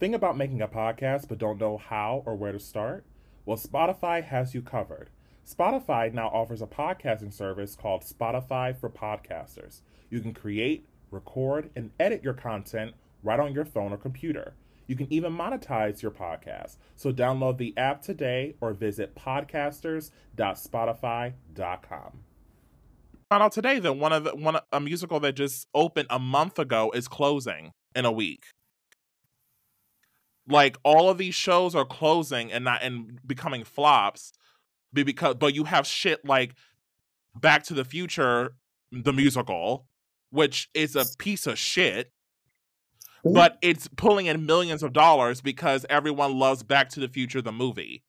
Think about making a podcast but don't know how or where to start? Well, Spotify has you covered. Spotify now offers a podcasting service called Spotify for Podcasters. You can create, record, and edit your content right on your phone or computer. You can even monetize your podcast. So download the app today or visit podcasters.spotify.com. Found out today that one of the one a musical that just opened a month ago is closing in a week. Like all of these shows are closing and not and becoming flops because but you have shit like Back to the Future the musical, which is a piece of shit but it's pulling in millions of dollars because everyone loves Back to the Future, the movie.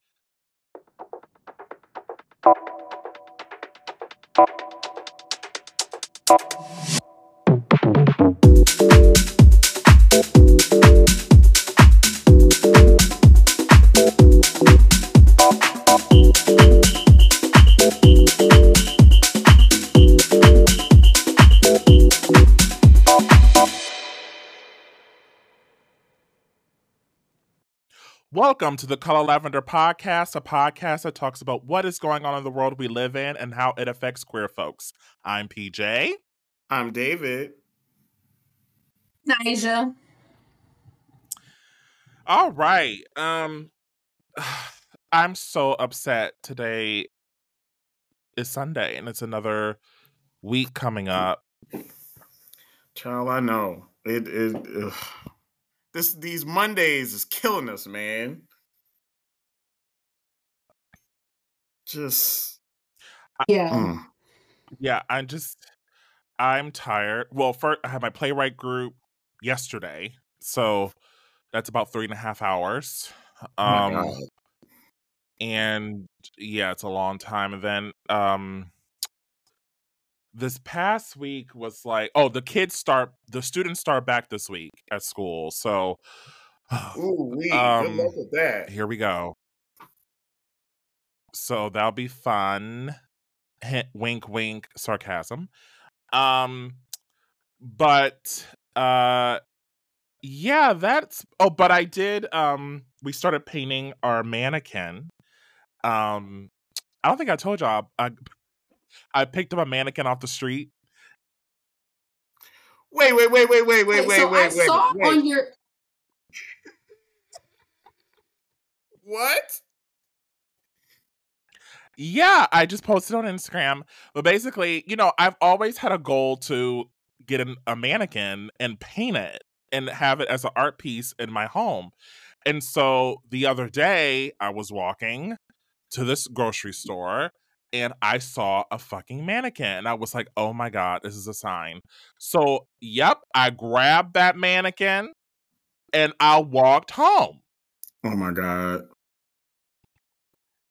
Welcome to the Color Lavender Podcast, a podcast that talks about what is going on in the world we live in and how it affects queer folks. I'm PJ. I'm David. Nija. All right. Um I'm so upset today is Sunday and it's another week coming up. Child, I know. It is this these Mondays is killing us, man. Just yeah. Mm. Yeah, I'm just I'm tired. Well, first I had my playwright group yesterday, so that's about three and a half hours. Oh Um and yeah, it's a long time. And then um this past week was like oh the kids start the students start back this week at school so Ooh, wee. Um, Good luck with that. here we go so that'll be fun Hint, wink wink sarcasm um but uh yeah that's oh but i did um we started painting our mannequin um i don't think i told y'all i i picked up a mannequin off the street Wait, wait, wait, wait, wait, wait, wait, so wait, I wait, saw wait. on your What? Yeah, I just posted on Instagram. But basically, you know, I've always had a goal to get an, a mannequin and paint it and have it as an art piece in my home. And so the other day, I was walking to this grocery store and I saw a fucking mannequin. And I was like, oh my God, this is a sign. So, yep, I grabbed that mannequin and I walked home. Oh my god.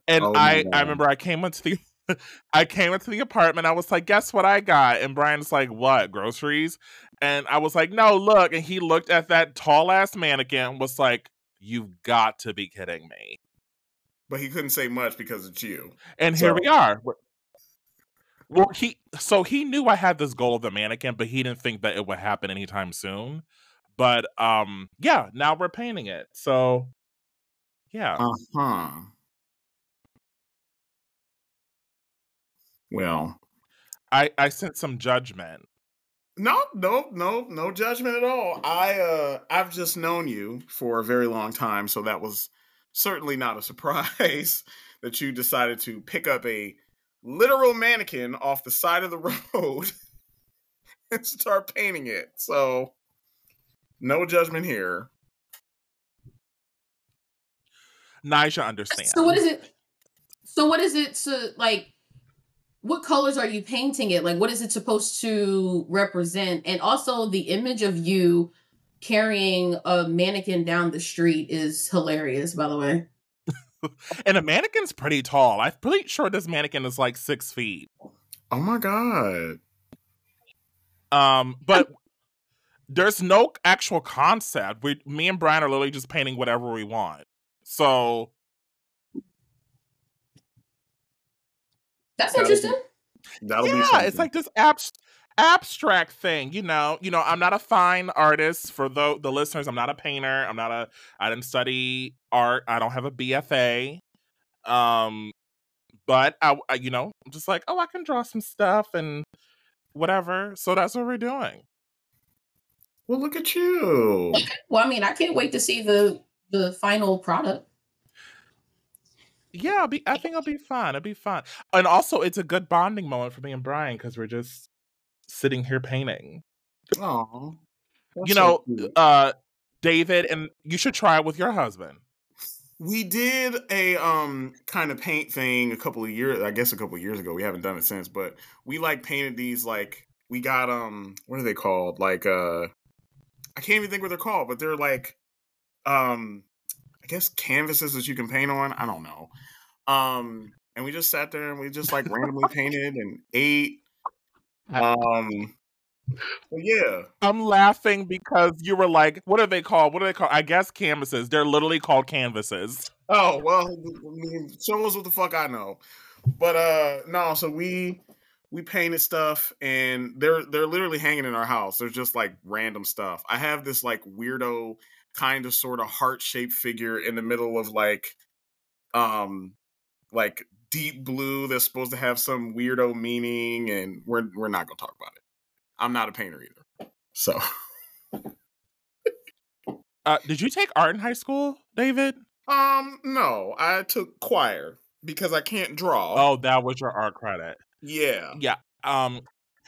And Oh I, I remember I came into the I came into the apartment. I was like, guess what I got? And Brian's like, what? Groceries? And I was like, no, look. And he looked at that tall ass mannequin and was like, You've got to be kidding me. But he couldn't say much because it's you. And here So- we are. Well, he so he knew I had this goal of the mannequin, but he didn't think that it would happen anytime soon. But um, yeah, now we're painting it. So yeah. Uh-huh. Well, I, I sent some judgment. no, no, no, no judgment at all. I uh I've just known you for a very long time, so that was certainly not a surprise that you decided to pick up a literal mannequin off the side of the road and start painting it. So no judgment here. Nija understands. so what is it so what is it to like what colors are you painting it like what is it supposed to represent and also the image of you carrying a mannequin down the street is hilarious by the way And a mannequin's pretty tall. I'm pretty sure this mannequin is like six feet. Oh my god. Um, but there's no actual concept. We, me and Brian are literally just painting whatever we want. So that's That'll interesting That'll be yeah, something. it's like this abs- abstract thing, you know. You know, I'm not a fine artist for the the listeners. I'm not a painter. I'm not a. I didn't study art. I don't have a BFA. Um, but I, I you know, I'm just like, oh, I can draw some stuff and whatever. So that's what we're doing. Well, look at you. Well, I mean, I can't wait to see the the final product. Yeah, I'll be, I think it'll be fun. It'll be fun. And also, it's a good bonding moment for me and Brian because we're just sitting here painting. Oh, you know, uh, David, and you should try it with your husband. We did a um kind of paint thing a couple of years, I guess a couple of years ago. We haven't done it since, but we like painted these like we got um what are they called? Like uh I can't even think what they're called, but they're like um I guess canvases that you can paint on. I don't know. Um and we just sat there and we just like randomly painted and ate. Um well, yeah. I'm laughing because you were like, what are they called? What are they called? I guess canvases. They're literally called canvases. Oh, well, I mean, show us what the fuck I know. But uh no, so we we painted stuff and they're they're literally hanging in our house. They're just like random stuff. I have this like weirdo kind of sort of heart-shaped figure in the middle of like um like deep blue that's supposed to have some weirdo meaning and we're we're not going to talk about it. I'm not a painter either. So. uh, did you take art in high school, David? Um, no, I took choir because I can't draw. Oh, that was your art credit. Yeah. Yeah. Um,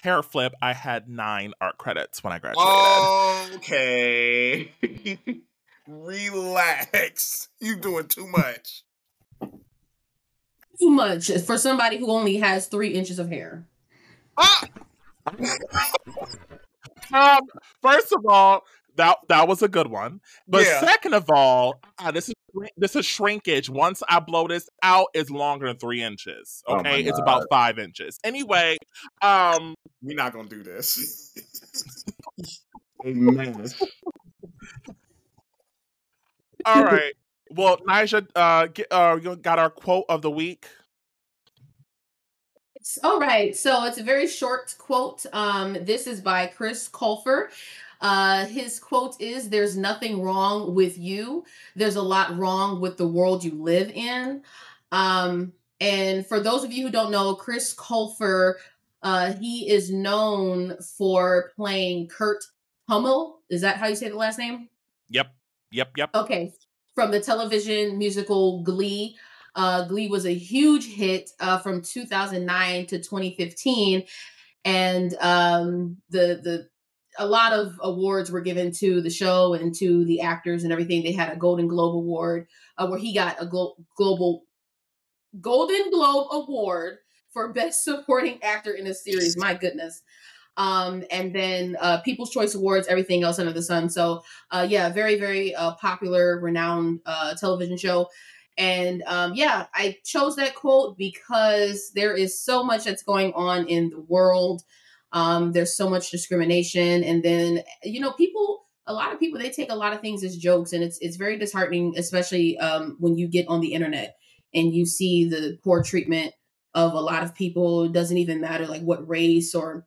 hair flip. I had nine art credits when I graduated. Okay. Relax. You're doing too much. Too much for somebody who only has three inches of hair. Ah! um, first of all, that that was a good one. But yeah. second of all, uh, this is this is shrinkage. Once I blow this out, it's longer than three inches. Oh okay, oh it's about five inches. Anyway, um, we're not gonna do this. Amen. all right. Well, Nyjah, uh, get, uh, got our quote of the week. All right. So it's a very short quote. Um, this is by Chris Colfer. Uh, his quote is There's nothing wrong with you. There's a lot wrong with the world you live in. Um, and for those of you who don't know, Chris Colfer, uh, he is known for playing Kurt Hummel. Is that how you say the last name? Yep. Yep. Yep. Okay. From the television musical Glee. Uh, Glee was a huge hit uh, from 2009 to 2015, and um, the the a lot of awards were given to the show and to the actors and everything. They had a Golden Globe Award uh, where he got a glo- global Golden Globe Award for Best Supporting Actor in a Series. My goodness. Um, and then uh, People's Choice Awards, everything else under the sun. So, uh, yeah, very, very uh, popular, renowned uh, television show. And um, yeah, I chose that quote because there is so much that's going on in the world. Um, there's so much discrimination, and then you know, people. A lot of people they take a lot of things as jokes, and it's it's very disheartening, especially um, when you get on the internet and you see the poor treatment of a lot of people. It doesn't even matter like what race or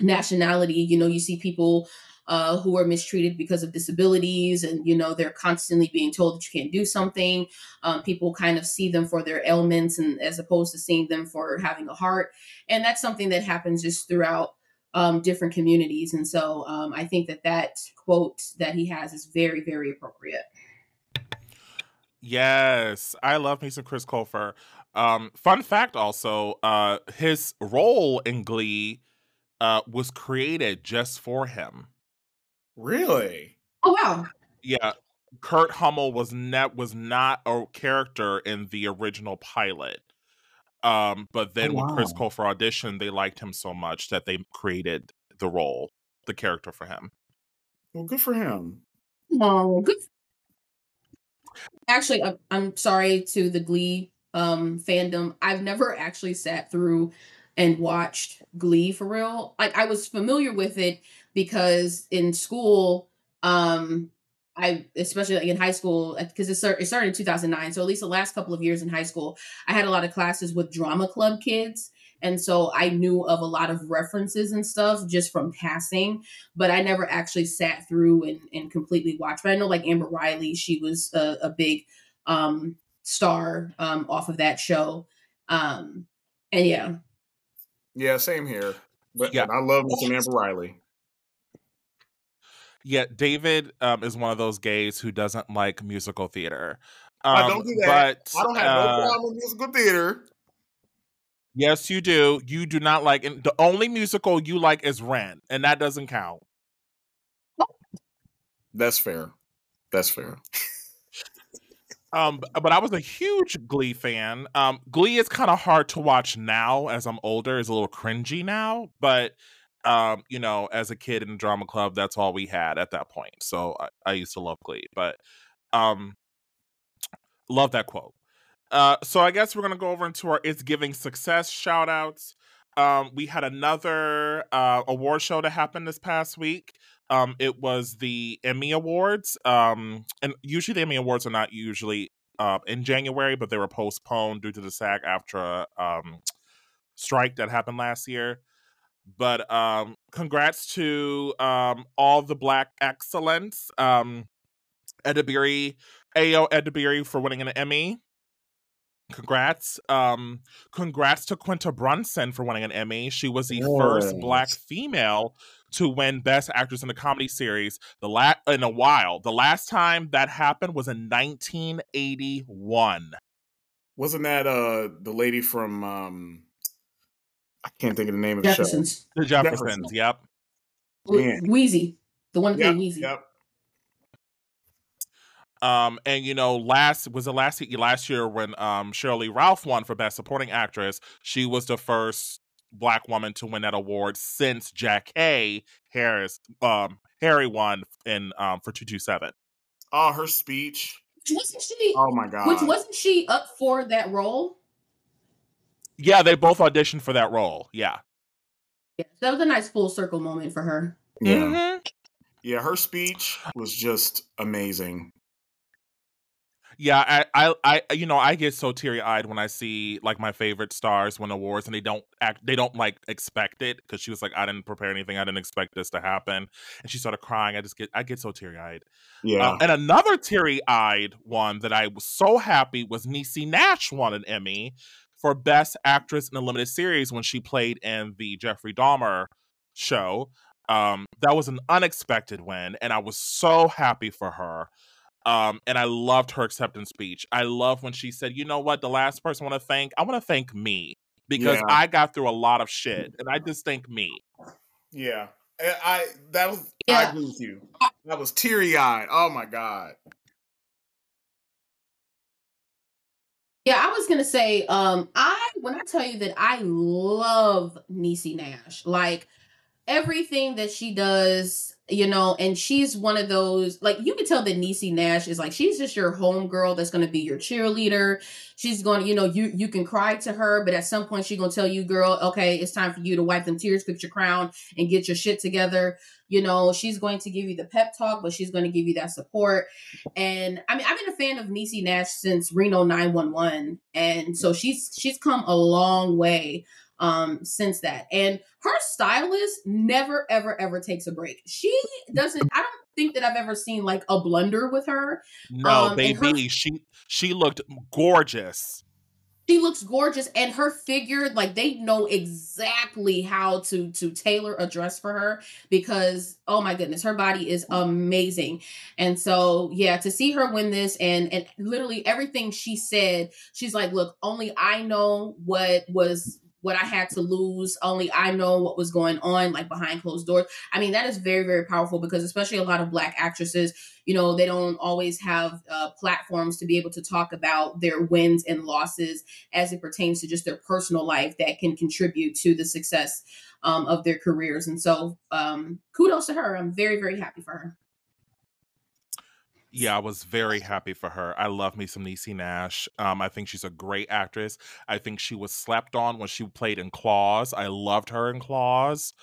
nationality. You know, you see people uh, who are mistreated because of disabilities and you know they're constantly being told that you can't do something. Um, people kind of see them for their ailments and as opposed to seeing them for having a heart. And that's something that happens just throughout um, different communities. And so um, i think that that quote that he has is very very appropriate. Yes. I love me some chris colfer. Um, fun fact also uh, his role in glee uh, was created just for him Really? Oh wow. Yeah. Kurt Hummel was not was not a character in the original pilot. Um, but then oh, wow. when Chris Colfer auditioned, they liked him so much that they created the role, the character for him. Well, good for him. Oh, good. Actually, I'm, I'm sorry to the Glee um, fandom. I've never actually sat through and watched Glee for real. Like I was familiar with it because in school, um, I especially like in high school because it, start, it started in 2009. So at least the last couple of years in high school, I had a lot of classes with drama club kids, and so I knew of a lot of references and stuff just from passing, but I never actually sat through and, and completely watched. But I know like Amber Riley, she was a, a big um, star um, off of that show, um, and yeah, yeah, same here. But Yeah. I love some Amber Riley. Yeah, David um, is one of those gays who doesn't like musical theater. I Um, don't do that. But I don't have uh, no problem with musical theater. Yes, you do. You do not like, and the only musical you like is Rent, and that doesn't count. That's fair. That's fair. Um, but I was a huge Glee fan. Um, Glee is kind of hard to watch now as I'm older. It's a little cringy now, but um, you know, as a kid in the drama club, that's all we had at that point. So I, I used to love Glee, but um, love that quote. Uh, so I guess we're gonna go over into our It's Giving Success shout outs. Um, we had another uh, award show that happened this past week. Um, it was the Emmy Awards. Um, and usually the Emmy Awards are not usually uh, in January, but they were postponed due to the SAG-AFTRA um, strike that happened last year. But um, congrats to um, all the Black excellence. Um, Edebiri, Ayo Edebiri for winning an Emmy. Congrats. Um, congrats to Quinta Brunson for winning an Emmy. She was the first black female to win Best Actress in a Comedy Series the la- in a while. The last time that happened was in 1981. Wasn't that uh the lady from um I can't think of the name of the show. Jeffersons, The Jeffersons, yep. Man. Weezy, the one that Yep, played Weezy. yep. Um, and you know, last was the last last year when um Sheryl Lee Ralph won for Best Supporting Actress. She was the first black woman to win that award since Jackée Harris um Harry won in um for two two seven. Oh, her speech. Wasn't she? Oh my god. Which wasn't she up for that role? Yeah, they both auditioned for that role. Yeah. Yeah, that was a nice full circle moment for her. yeah. Mhm. Yeah, her speech was just amazing. Yeah, I, I, I, you know, I get so teary eyed when I see like my favorite stars win awards, and they don't act, they don't like expect it because she was like, I didn't prepare anything, I didn't expect this to happen, and she started crying. I just get, I get so teary eyed. Yeah. Um, and another teary eyed one that I was so happy was Niecy Nash won an Emmy for Best Actress in a Limited Series when she played in the Jeffrey Dahmer show. Um, that was an unexpected win, and I was so happy for her. Um, and I loved her acceptance speech. I love when she said, "You know what? The last person I want to thank, I want to thank me because Yeah. I got through a lot of shit, and I just thank me." yeah. I, I that was I agree with you. That was teary eyed. Oh my god. Yeah, I was gonna say, um, I when I tell you that I love Niecy Nash, like everything that she does, you know, and she's one of those like you can tell that Niecy Nash is like she's just your home girl that's gonna be your cheerleader. She's gonna, you know, you you can cry to her, but at some point she's gonna tell you, girl, okay, it's time for you to wipe them tears, put your crown, and get your shit together. You know, she's going to give you the pep talk, but she's going to give you that support. And I mean, I've been a fan of Niecy Nash since Reno 911. And so she's she's come a long way um since that. And her stylist never ever ever takes a break. She doesn't I don't think that I've ever seen like a blunder with her. No, Um, and her- baby, she she looked gorgeous. She looks gorgeous and her figure like they know exactly how to to tailor a dress for her because oh my goodness her body is amazing and so yeah to see her win this and and literally everything she said she's like look only I know what was what I had to lose only I know what was going on like behind closed doors I mean that is very very powerful because especially a lot of black actresses you know they don't always have uh, platforms to be able to talk about their wins and losses as it pertains to just their personal life that can contribute to the success um, of their careers. And so, um, kudos to her. I'm very, very happy for her. Yeah, I was very happy for her. I love me some Niecy Nash. Um, I think she's a great actress. I think she was slept on when she played in Claws. I loved her in Claws.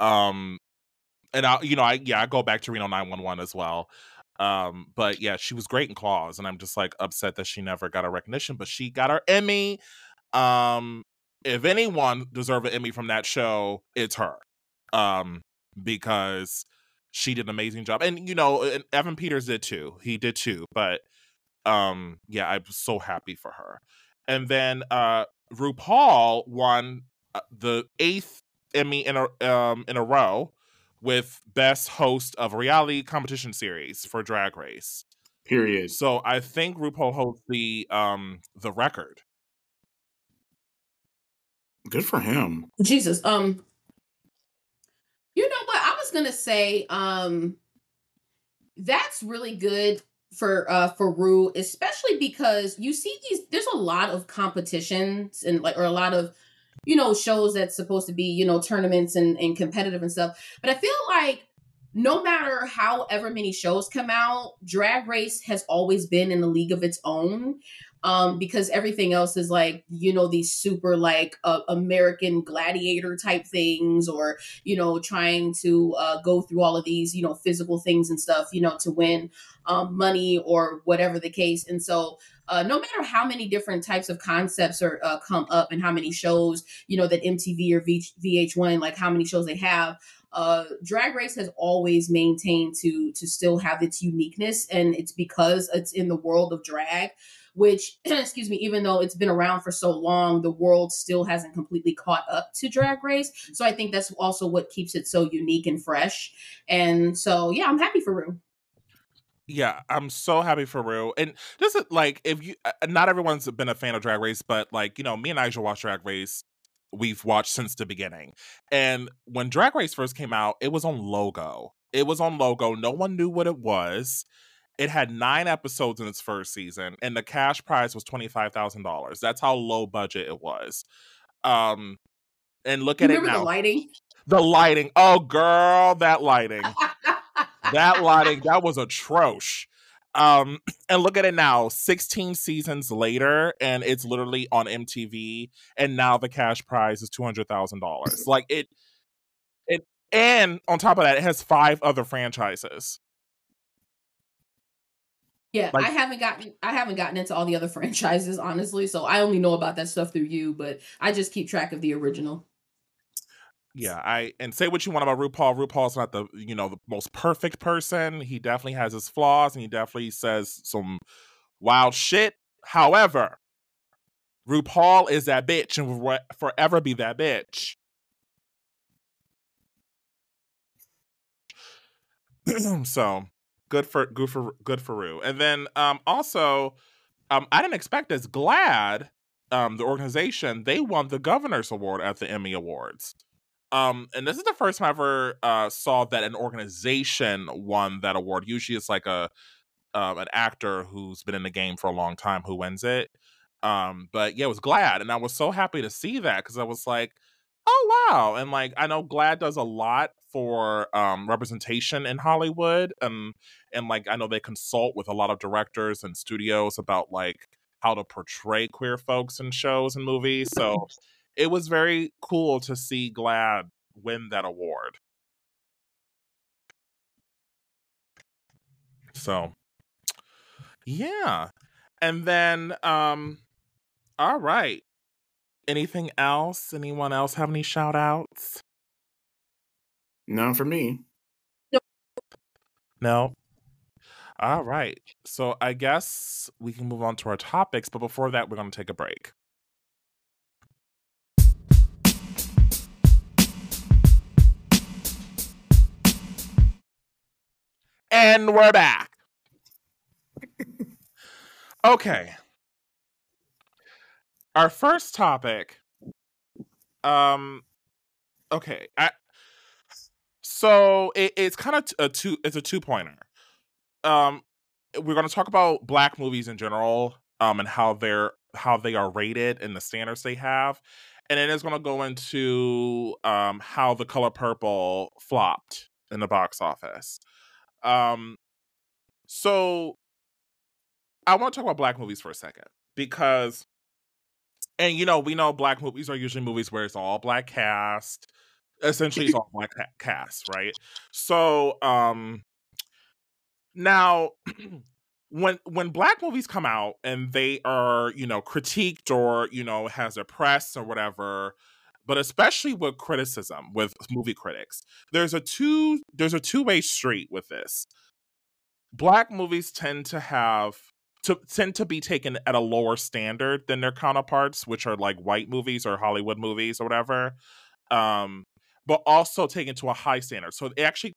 Um, and I, you know, I yeah, I go back to Reno 911 as well. Um, but yeah, she was great in Claws, and I'm just like upset that she never got a recognition, but she got her Emmy. Um, if anyone deserved an Emmy from that show, it's her. Um, because she did an amazing job. And you know, and Evan Peters did too. He did too. But um, yeah, I'm so happy for her. And then uh RuPaul won uh, the eighth Emmy in a um in a row with best host of a reality competition series for Drag Race. Period. So I think RuPaul holds the um the record. Good for him. Jesus. Um you know what? I was gonna say, um that's really good for uh for Ru, especially because you see these there's a lot of competitions and like or a lot of you know shows that's supposed to be, you know, tournaments and, and competitive and stuff. But I feel like no matter however many shows come out, Drag Race has always been in a league of its own um, because everything else is like you know these super like uh, American gladiator type things, or you know trying to uh, go through all of these you know physical things and stuff, you know to win um, money or whatever the case. And so, uh, no matter how many different types of concepts are uh, come up and how many shows you know that MTV or v- VH1 like how many shows they have uh drag race has always maintained to to still have its uniqueness and it's because it's in the world of drag which, excuse me, even though it's been around for so long, the world still hasn't completely caught up to Drag Race. So I think that's also what keeps it so unique and fresh. And so, yeah, I'm happy for Ru. Yeah, I'm so happy for real And this is like, if you, uh, not everyone's been a fan of Drag Race, but like, you know, me and Nigel watch Drag Race we've watched since the beginning. And when Drag Race first came out, it was on Logo. It was on Logo. No one knew what it was. It had nine episodes in its first season, and the cash prize was twenty five thousand dollars. That's how low budget it was. Um, and look at Remember it now. the lighting? The lighting. Oh, girl, that lighting. that lighting. That was atrocious. Um, and look at it now, 16 seasons later, and it's literally on MTV, and now the cash prize is two hundred thousand dollars. Like it, it, and on top of that, it has five other franchises. Yeah, Like- I haven't gotten I haven't gotten into all the other franchises honestly, so I only know about that stuff through you, but I just keep track of the original. Yeah, I and say what you want about RuPaul. RuPaul's not the you know the most perfect person. He definitely has his flaws, and he definitely says some wild shit. However, RuPaul is that bitch and will re- forever be that bitch. so good for good for good for Ru. And then um also um I didn't expect as GLAAD um the organization they won the governor's award at the Emmy Awards. Um and this is the first time I ever uh saw that an organization won that award. Usually it's like a um an actor who's been in the game for a long time who wins it. Um but yeah, I was glad and I was so happy to see that cuz I was like oh wow and like i know GLAAD does a lot for um representation in hollywood um and like i know they consult with a lot of directors and studios about like how to portray queer folks in shows and movies so it was very cool to see GLAAD win that award so yeah and then um all right anything else anyone else have any shout outs None for me. No. All right. So I guess we can move on to our topics, but before that, we're going to take a break. And we're back. okay. Our first topic um okay, I so it, it's kind of a two. It's a two pointer. Um, we're going to talk about black movies in general, um, and how they're how they are rated and the standards they have, and then it's going to go into um how the color purple flopped in the box office. Um, so I want to talk about black movies for a second because, and you know, we know black movies are usually movies where it's all black cast essentially it's all black cast right? So um now when when black movies come out and they are you know critiqued or you know has a press or whatever but especially with criticism with movie critics. There's a two there's a two-way street with this. Black movies tend to have to tend to be taken at a lower standard than their counterparts which are like white movies or hollywood movies or whatever um but also taken to a high standard. So it actually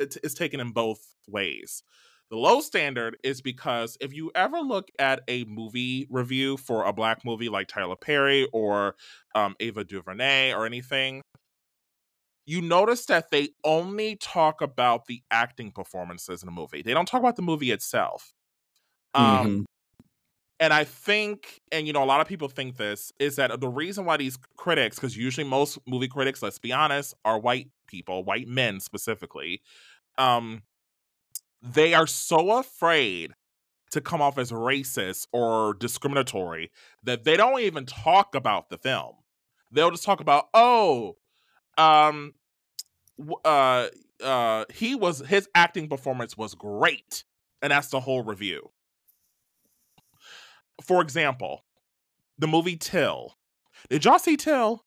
it's taken in both ways the low standard is because if you ever look at a movie review for a black movie like Tyler Perry or um, Ava DuVernay or anything, you notice that they only talk about the acting performances in the movie. They don't talk about the movie itself. Um, mm-hmm. And I think, and you know, a lot of people think this is that the reason why these critics, because usually most movie critics, let's be honest, are white people, white men specifically. Um, they are so afraid to come off as racist or discriminatory that they don't even talk about the film. They'll just talk about, oh, um, uh, uh, he was his acting performance was great, and that's the whole review. For example, the movie Till. Did y'all see Till?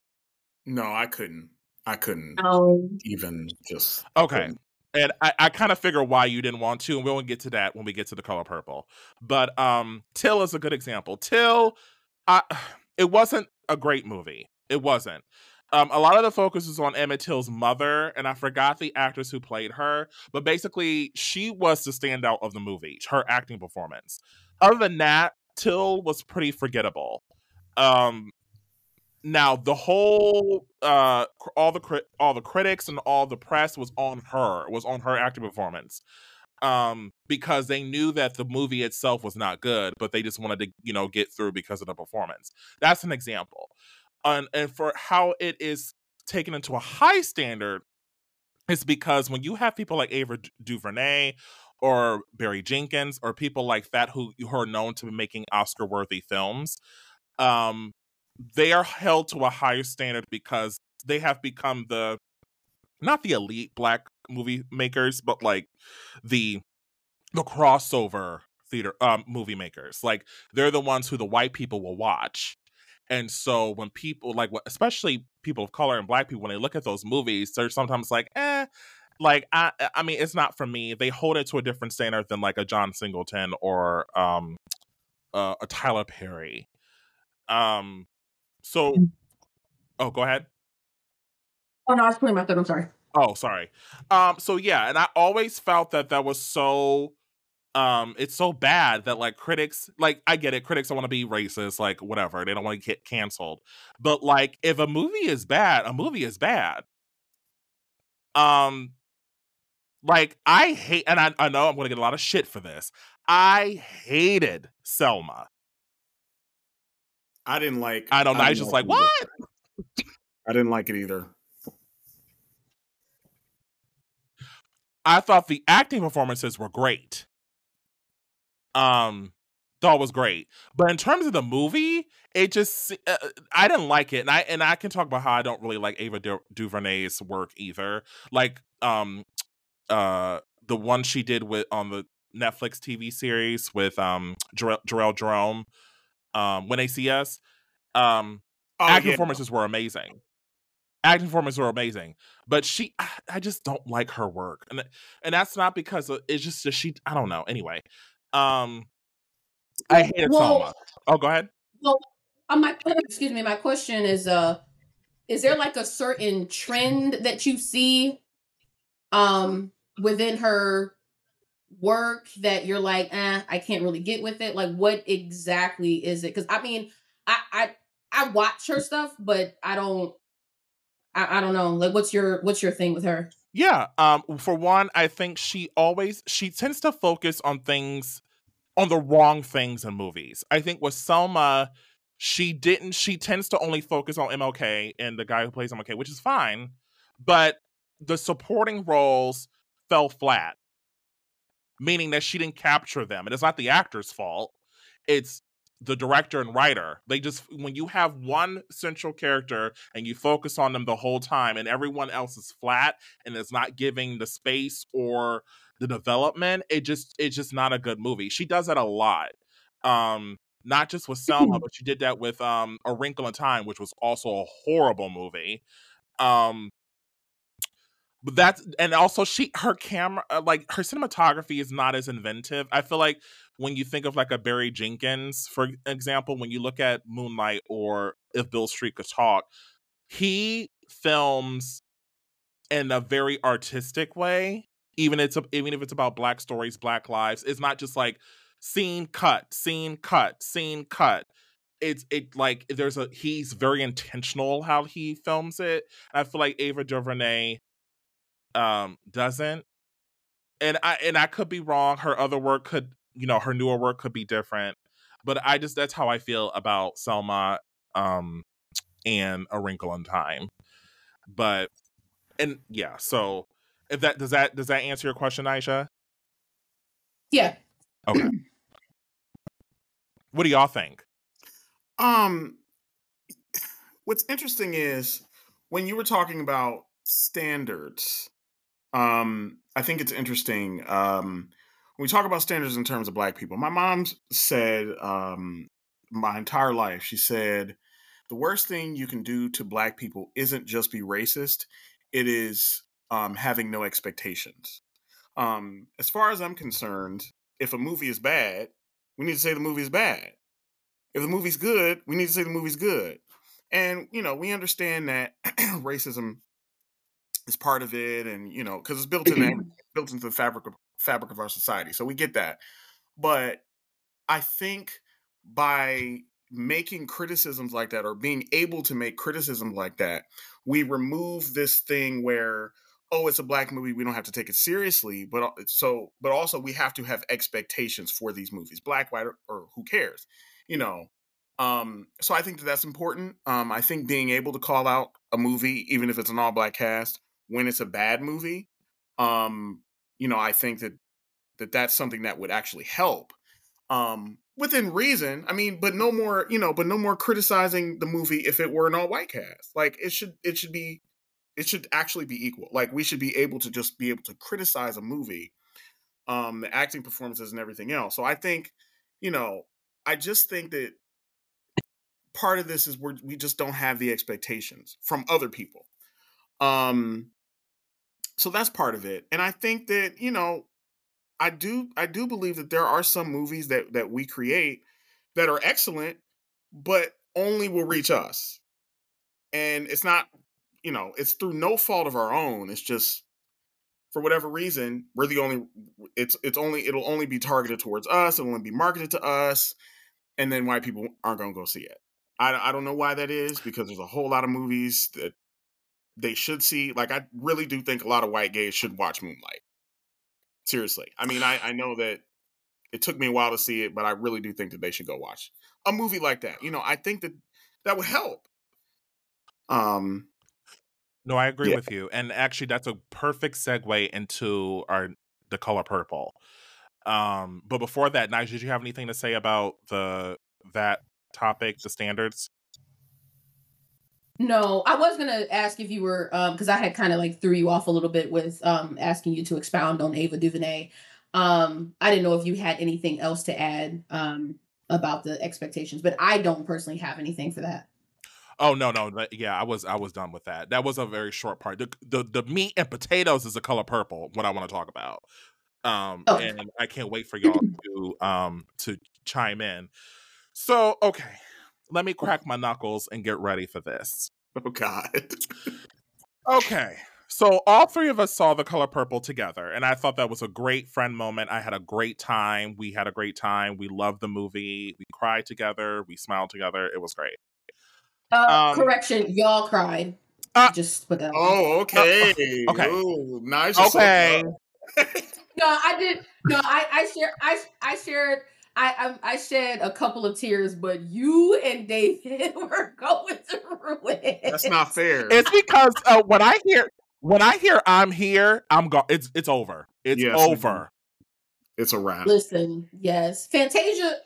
No, I couldn't. I couldn't oh. even just. Okay, and I, I kind of figure why you didn't want to, and we won't get to that when we get to the color purple. But um, Till is a good example. Till, I, it wasn't a great movie. It wasn't. Um, a lot of the focus is on Emmett Till's mother, and I forgot the actress who played her. But basically, she was the standout of the movie, her acting performance. Other than that, Till was pretty forgettable. Um, now the whole uh all the all the critics and all the press was on her was on her acting performance um because they knew that the movie itself was not good but they just wanted to you know get through because of the performance. That's an example. And, and for how it is taken into a high standard is because when you have people like Ava DuVernay or Barry Jenkins or people like that who, who are known to be making Oscar worthy films um they are held to a higher standard because they have become the not the elite black movie makers, but like the the crossover theater um movie makers. Like they're the ones who the white people will watch. And so when people like especially people of color and black people when they look at those movies, they're sometimes like, eh, like I I mean it's not for me. They hold it to a different standard than like a John Singleton or um uh, a Tyler Perry. Um so, mm. oh, go ahead. Oh no, I was putting my third. I'm sorry. Oh, sorry. Um, so yeah, and I always felt that that was so um it's so bad that like critics like i get it critics don't want to be racist like whatever they don't want to get canceled but like if a movie is bad a movie is bad um like i hate and i, I know i'm gonna get a lot of shit for this i hated selma I didn't like. I don't know. I, I was just like, what? I didn't like it either. I thought the acting performances were great. Um, thought was great, but in terms of the movie, it just uh, I didn't like it, and I and I can talk about how I don't really like Ava du- DuVernay's work either. Like, um, uh, the one she did with on the Netflix TV series with um Jharrel Jerome um, when they see us. Um, oh, acting yeah. performances were amazing. Acting performances were amazing, but she, I, I just don't like her work, and and that's not because of, it's just that she. I don't know. Anyway, um, I hated well, Selma. Oh, go ahead. Well, my excuse me. My question is, uh, is there like a certain trend that you see, um, within her work that you're like, eh, I can't really get with it? Like, what exactly is it? Because I mean, I I I watch her stuff, but I don't. I, I don't know. Like, what's your what's your thing with her? Yeah. Um. For one, I think she always she tends to focus on things on the wrong things in movies. I think with Selma, she didn't. She tends to only focus on MLK and the guy who plays MLK, which is fine, but the supporting roles fell flat meaning that she didn't capture them. And it's not the actor's fault. It's the director and writer. They just when you have one central character and you focus on them the whole time and everyone else is flat and is not giving the space or the development, it just it's just not a good movie. She does that a lot. Um, not just with Selma, but she did that with um A Wrinkle in Time, which was also a horrible movie. Um, but that's and also she her camera uh, like her cinematography is not as inventive. I feel like when you think of like a Barry Jenkins, for example, when you look at Moonlight or If Beale Street Could Talk, he films in a very artistic way. Even it's a, even if it's about black stories, black lives, it's not just like scene cut, scene cut, scene cut. It's it like there's a he's very intentional how he films it. And I feel like Ava DuVernay um doesn't. And I and I could be wrong. Her other work could, you know, her newer work could be different. But I just that's how I feel about Selma um and A Wrinkle in Time. But and yeah, so if that does that does that answer your question, Aisha? Yeah. Okay. what do y'all think? Um, what's interesting is when you were talking about standards. Um, I think it's interesting. Um, when we talk about standards in terms of Black people, my mom said um, my entire life. She said the worst thing you can do to Black people isn't just be racist; it is um, having no expectations. Um, as far as I'm concerned, if a movie is bad, we need to say the movie is bad. If the movie's good, we need to say the movie's good. And you know, we understand that racism is part of it, and you know, because it's built in built into the fabric of fabric of our society. So we get that. But I think by making criticisms like that or being able to make criticisms like that, we remove this thing where oh it's a black movie we don't have to take it seriously but so but also we have to have expectations for these movies black white or, or who cares you know um so i think that that's important um i think being able to call out a movie even if it's an all black cast when it's a bad movie um you know i think that that that's something that would actually help um within reason i mean but no more you know but no more criticizing the movie if it were an all white cast like it should it should be it should actually be equal. Like we should be able to just be able to criticize a movie, um, the acting performances and everything else. So I think, you know, I just think that part of this is we we just don't have the expectations from other people. Um, so that's part of it. And I think that, you know, I do I do believe that there are some movies that that we create that are excellent, but only will reach us. And it's not you know, it's through no fault of our own. It's just for whatever reason, we're the only it's it's only it'll only be targeted towards us, it'll only be marketed to us, and then white people aren't gonna go see it. I, I don't know why that is because there's a whole lot of movies that they should see. Like I really do think a lot of white gays should watch Moonlight. Seriously. I mean, I, I know that it took me a while to see it, but I really do think that they should go watch a movie like that. You know, I think that that would help. Um, no, I agree yeah. with you. And actually that's a perfect segue into our the color purple. Um, but before that, Nige, did you have anything to say about the that topic, the standards? No, I was gonna ask if you were um because I had kind of like threw you off a little bit with um asking you to expound on Ava DuVernay. Um, I didn't know if you had anything else to add um about the expectations, but I don't personally have anything for that. Oh no, no, yeah, I was I was done with that. That was a very short part. The the, the meat and potatoes is the color purple. What I want to talk about, um, oh. and I can't wait for y'all to um to chime in. So okay, let me crack my knuckles and get ready for this. Oh God. okay. So all three of us saw the color purple together, and I thought that was a great friend moment. I had a great time. We had a great time. We loved the movie. We cried together. We smiled together. It was great. Uh, um, correction, y'all cried. Uh, Just put that. Oh, okay. Uh, okay. Ooh, nice. Okay. no, I did. No, I I shared. I I shared. I, I I shed a couple of tears, but you and David were going through it. That's not fair. It's because uh, when I hear when I hear I'm here, I'm go. It's it's over. It's yes, over. It's a wrap. Listen, yes, Fantasia.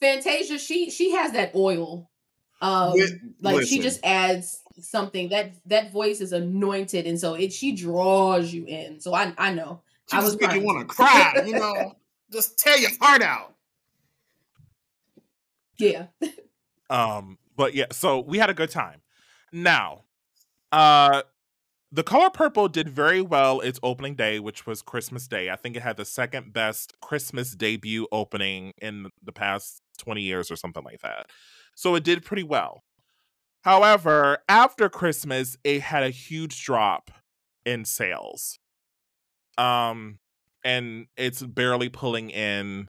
Fantasia. She she has that oil um, like listen. she just adds something that that voice is anointed, and so it she draws you in. So I I know She I was make you want to cry, you know. just tear your heart out. Yeah. um, but yeah, so we had a good time. Now, uh the color purple did very well its opening day, which was Christmas Day. I think it had the second best Christmas debut opening in the past 20 years or something like that. So it did pretty well. However, after Christmas, it had a huge drop in sales. Um and it's barely pulling in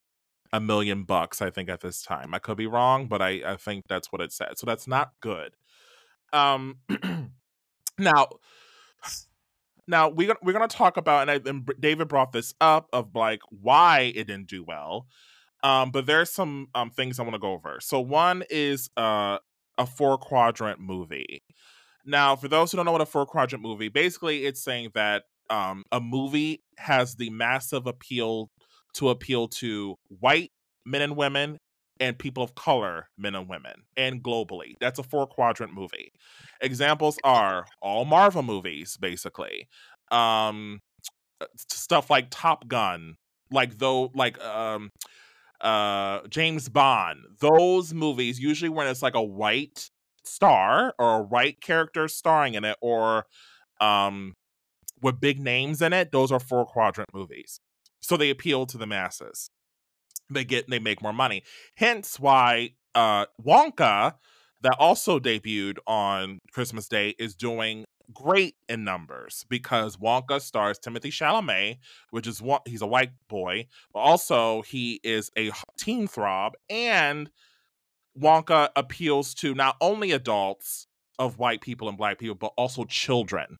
a million bucks, I think, at this time. I could be wrong, but I, I think that's what it said. So that's not good. Um now now we're we're gonna talk about and, I, and David brought this up of like why it didn't do well. Um, but there's some um things I want to go over. So one is uh a four quadrant movie. Now, for those who don't know what a four quadrant movie, basically it's saying that um a movie has the massive appeal to appeal to white men and women and people of color men and women and globally. That's a four quadrant movie. Examples are all marvel movies basically. Um uh, stuff like top gun like though like um uh james bond. Those movies usually when it's like a white star or a white character starring in it or um with big names in it those are four quadrant movies so they appeal to the masses they get they make more money. Hence why uh Wonka that also debuted on Christmas Day is doing great in numbers because Wonka stars Timothée Chalamet, which is one he's a white boy, but also he is a teen throb and Wonka appeals to not only adults of white people and black people but also children.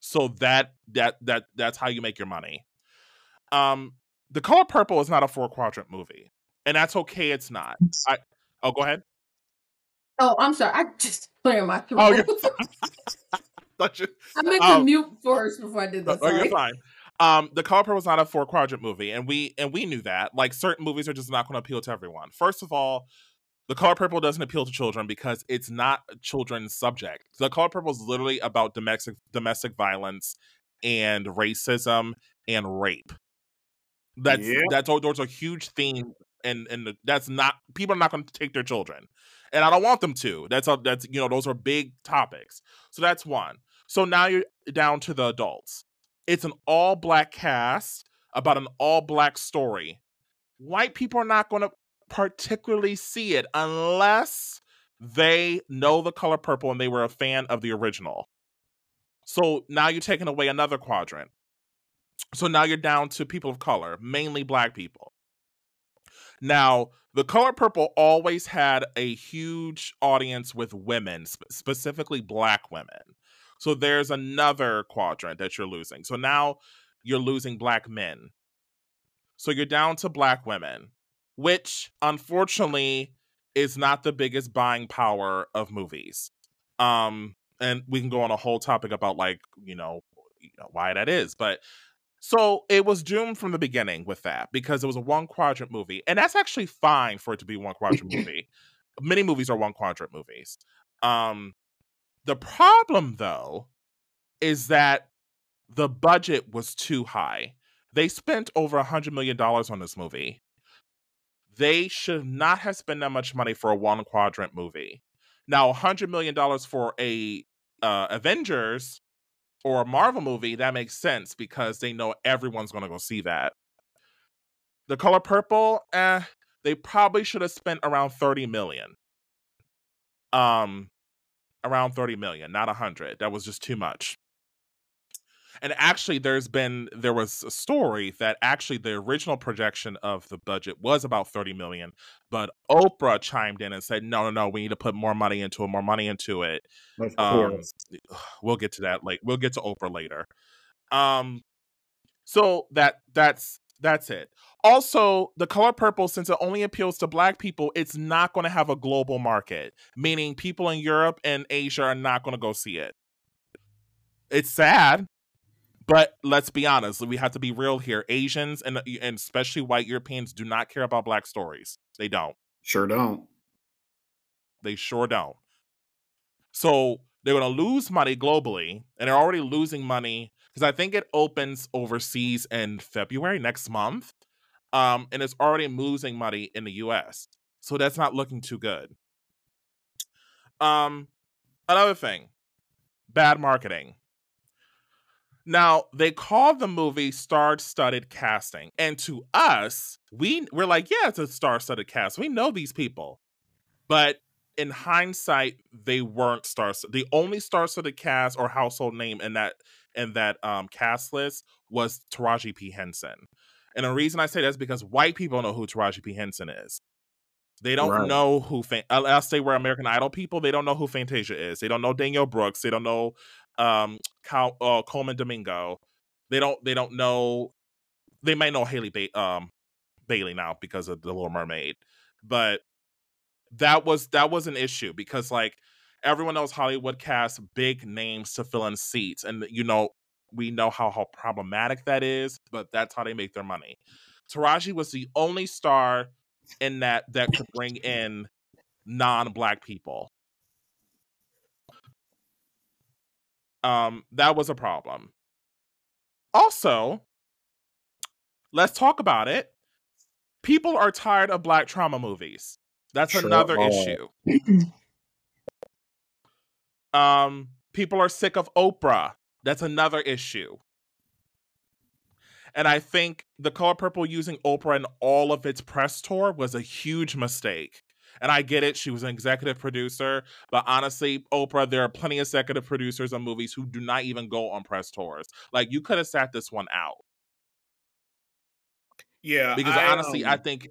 So that that that that's how you make your money. Um the color purple is not a four quadrant movie, and that's okay. It's not. I oh, go ahead. Oh, I'm sorry. I just cleared my throat. Oh, you're you, I meant to um, mute first before I did that. Oh, you're fine. Um, the color purple is not a four quadrant movie, and we and we knew that. Like certain movies are just not going to appeal to everyone. First of all, the color purple doesn't appeal to children because it's not a children's subject. The color purple is literally about domestic domestic violence and racism and rape. That's yeah. that's those are huge themes, and and that's not people are not going to take their children, and I don't want them to. That's a, that's you know those are big topics. So that's one. So now you're down to the adults. It's an all black cast about an all black story. White people are not going to particularly see it unless they know the color purple and they were a fan of the original. So now you're taking away another quadrant. So now you're down to people of color, mainly black people. Now, the color purple always had a huge audience with women, sp- specifically black women. So there's another quadrant that you're losing. So now you're losing black men. So you're down to black women, which unfortunately is not the biggest buying power of movies. Um and we can go on a whole topic about like, you know, you know why that is, but so it was doomed from the beginning with that because it was a one quadrant movie. And that's actually fine for it to be one quadrant movie. Many movies are one quadrant movies. Um the problem though is that the budget was too high. They spent over a hundred million dollars on this movie. They should not have spent that much money for a one quadrant movie. Now, a hundred million dollars for a uh, Avengers or a Marvel movie, that makes sense because they know everyone's going to go see that. The color purple, eh, they probably should have spent around 30 million. Um around 30 million, not 100. That was just too much. And actually there's been there was a story that actually the original projection of the budget was about 30 million, but Oprah chimed in and said, "No, no, no, we need to put more money into it, more money into it." Of course. Um, we'll get to that like we'll get to Oprah later. Um so that that's that's it. Also, the color purple, since it only appeals to black people, it's not going to have a global market, meaning people in Europe and Asia are not going to go see it. It's sad, but let's be honest, we have to be real here. Asians and and especially white Europeans do not care about black stories. They don't. Sure don't. They sure don't. So they're going to lose money globally, and they're already losing money because I think it opens overseas in February next month. Um, and it's already losing money in the US. So that's not looking too good. Um, another thing, bad marketing. Now they call the movie star-studded casting, and to us, we we're like, yeah, it's a star-studded cast. We know these people, but in hindsight, they weren't stars. The only star-studded cast or household name in that in that um, cast list was Taraji P Henson, and the reason I say that is because white people know who Taraji P Henson is. They don't right. know who unless they were American Idol people. They don't know who Fantasia is. They don't know Danielle Brooks. They don't know um Cal, uh, Colman Domingo. They don't they don't know. They might know Halle ba- um Bailey now because of the Little Mermaid, but that was that was an issue because like everyone knows Hollywood casts big names to fill in seats, and you know we know how how problematic that is, but that's how they make their money. Taraji was the only star in that that could bring in non-black people. Um, that was a problem. Also, let's talk about it. People are tired of black trauma movies. That's sure another are. issue. um, people are sick of Oprah. That's another issue. And I think the color purple using Oprah in all of its press tour was a huge mistake. And I get it, she was an executive producer, but honestly, Oprah, there are plenty of executive producers on movies who do not even go on press tours. Like you could have sat this one out. Yeah. Because I, honestly, um, I think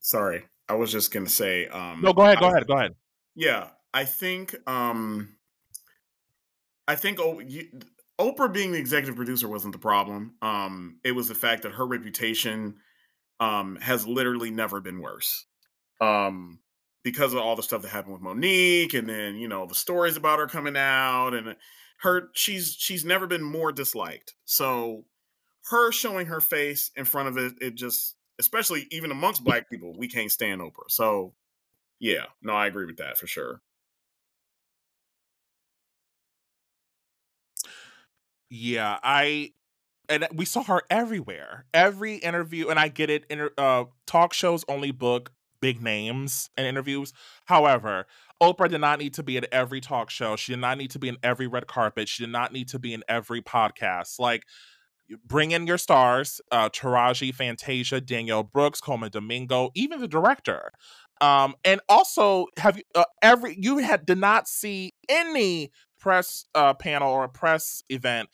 Sorry. I was just gonna say um No, go ahead, go I, ahead, go ahead. Yeah. I think um I think oh, you, Oprah being the executive producer wasn't the problem. Um, it was the fact that her reputation um, has literally never been worse. Um, because of all the stuff that happened with Mo'Nique, and then you know the stories about her coming out, and her she's she's never been more disliked. So her showing her face in front of it, it just especially even amongst black people, we can't stand Oprah. So yeah, no, I agree with that for sure. Yeah, I and we saw her everywhere. Every interview, and I get it. Inter, uh, talk shows only book big names and interviews. However, Oprah did not need to be at every talk show. She did not need to be in every red carpet. She did not need to be in every podcast. Like, bring in your stars: uh, Taraji, Fantasia, Danielle Brooks, Colman Domingo, even the director. Um, and also, have you uh, every you had did not see any press uh, panel or a press event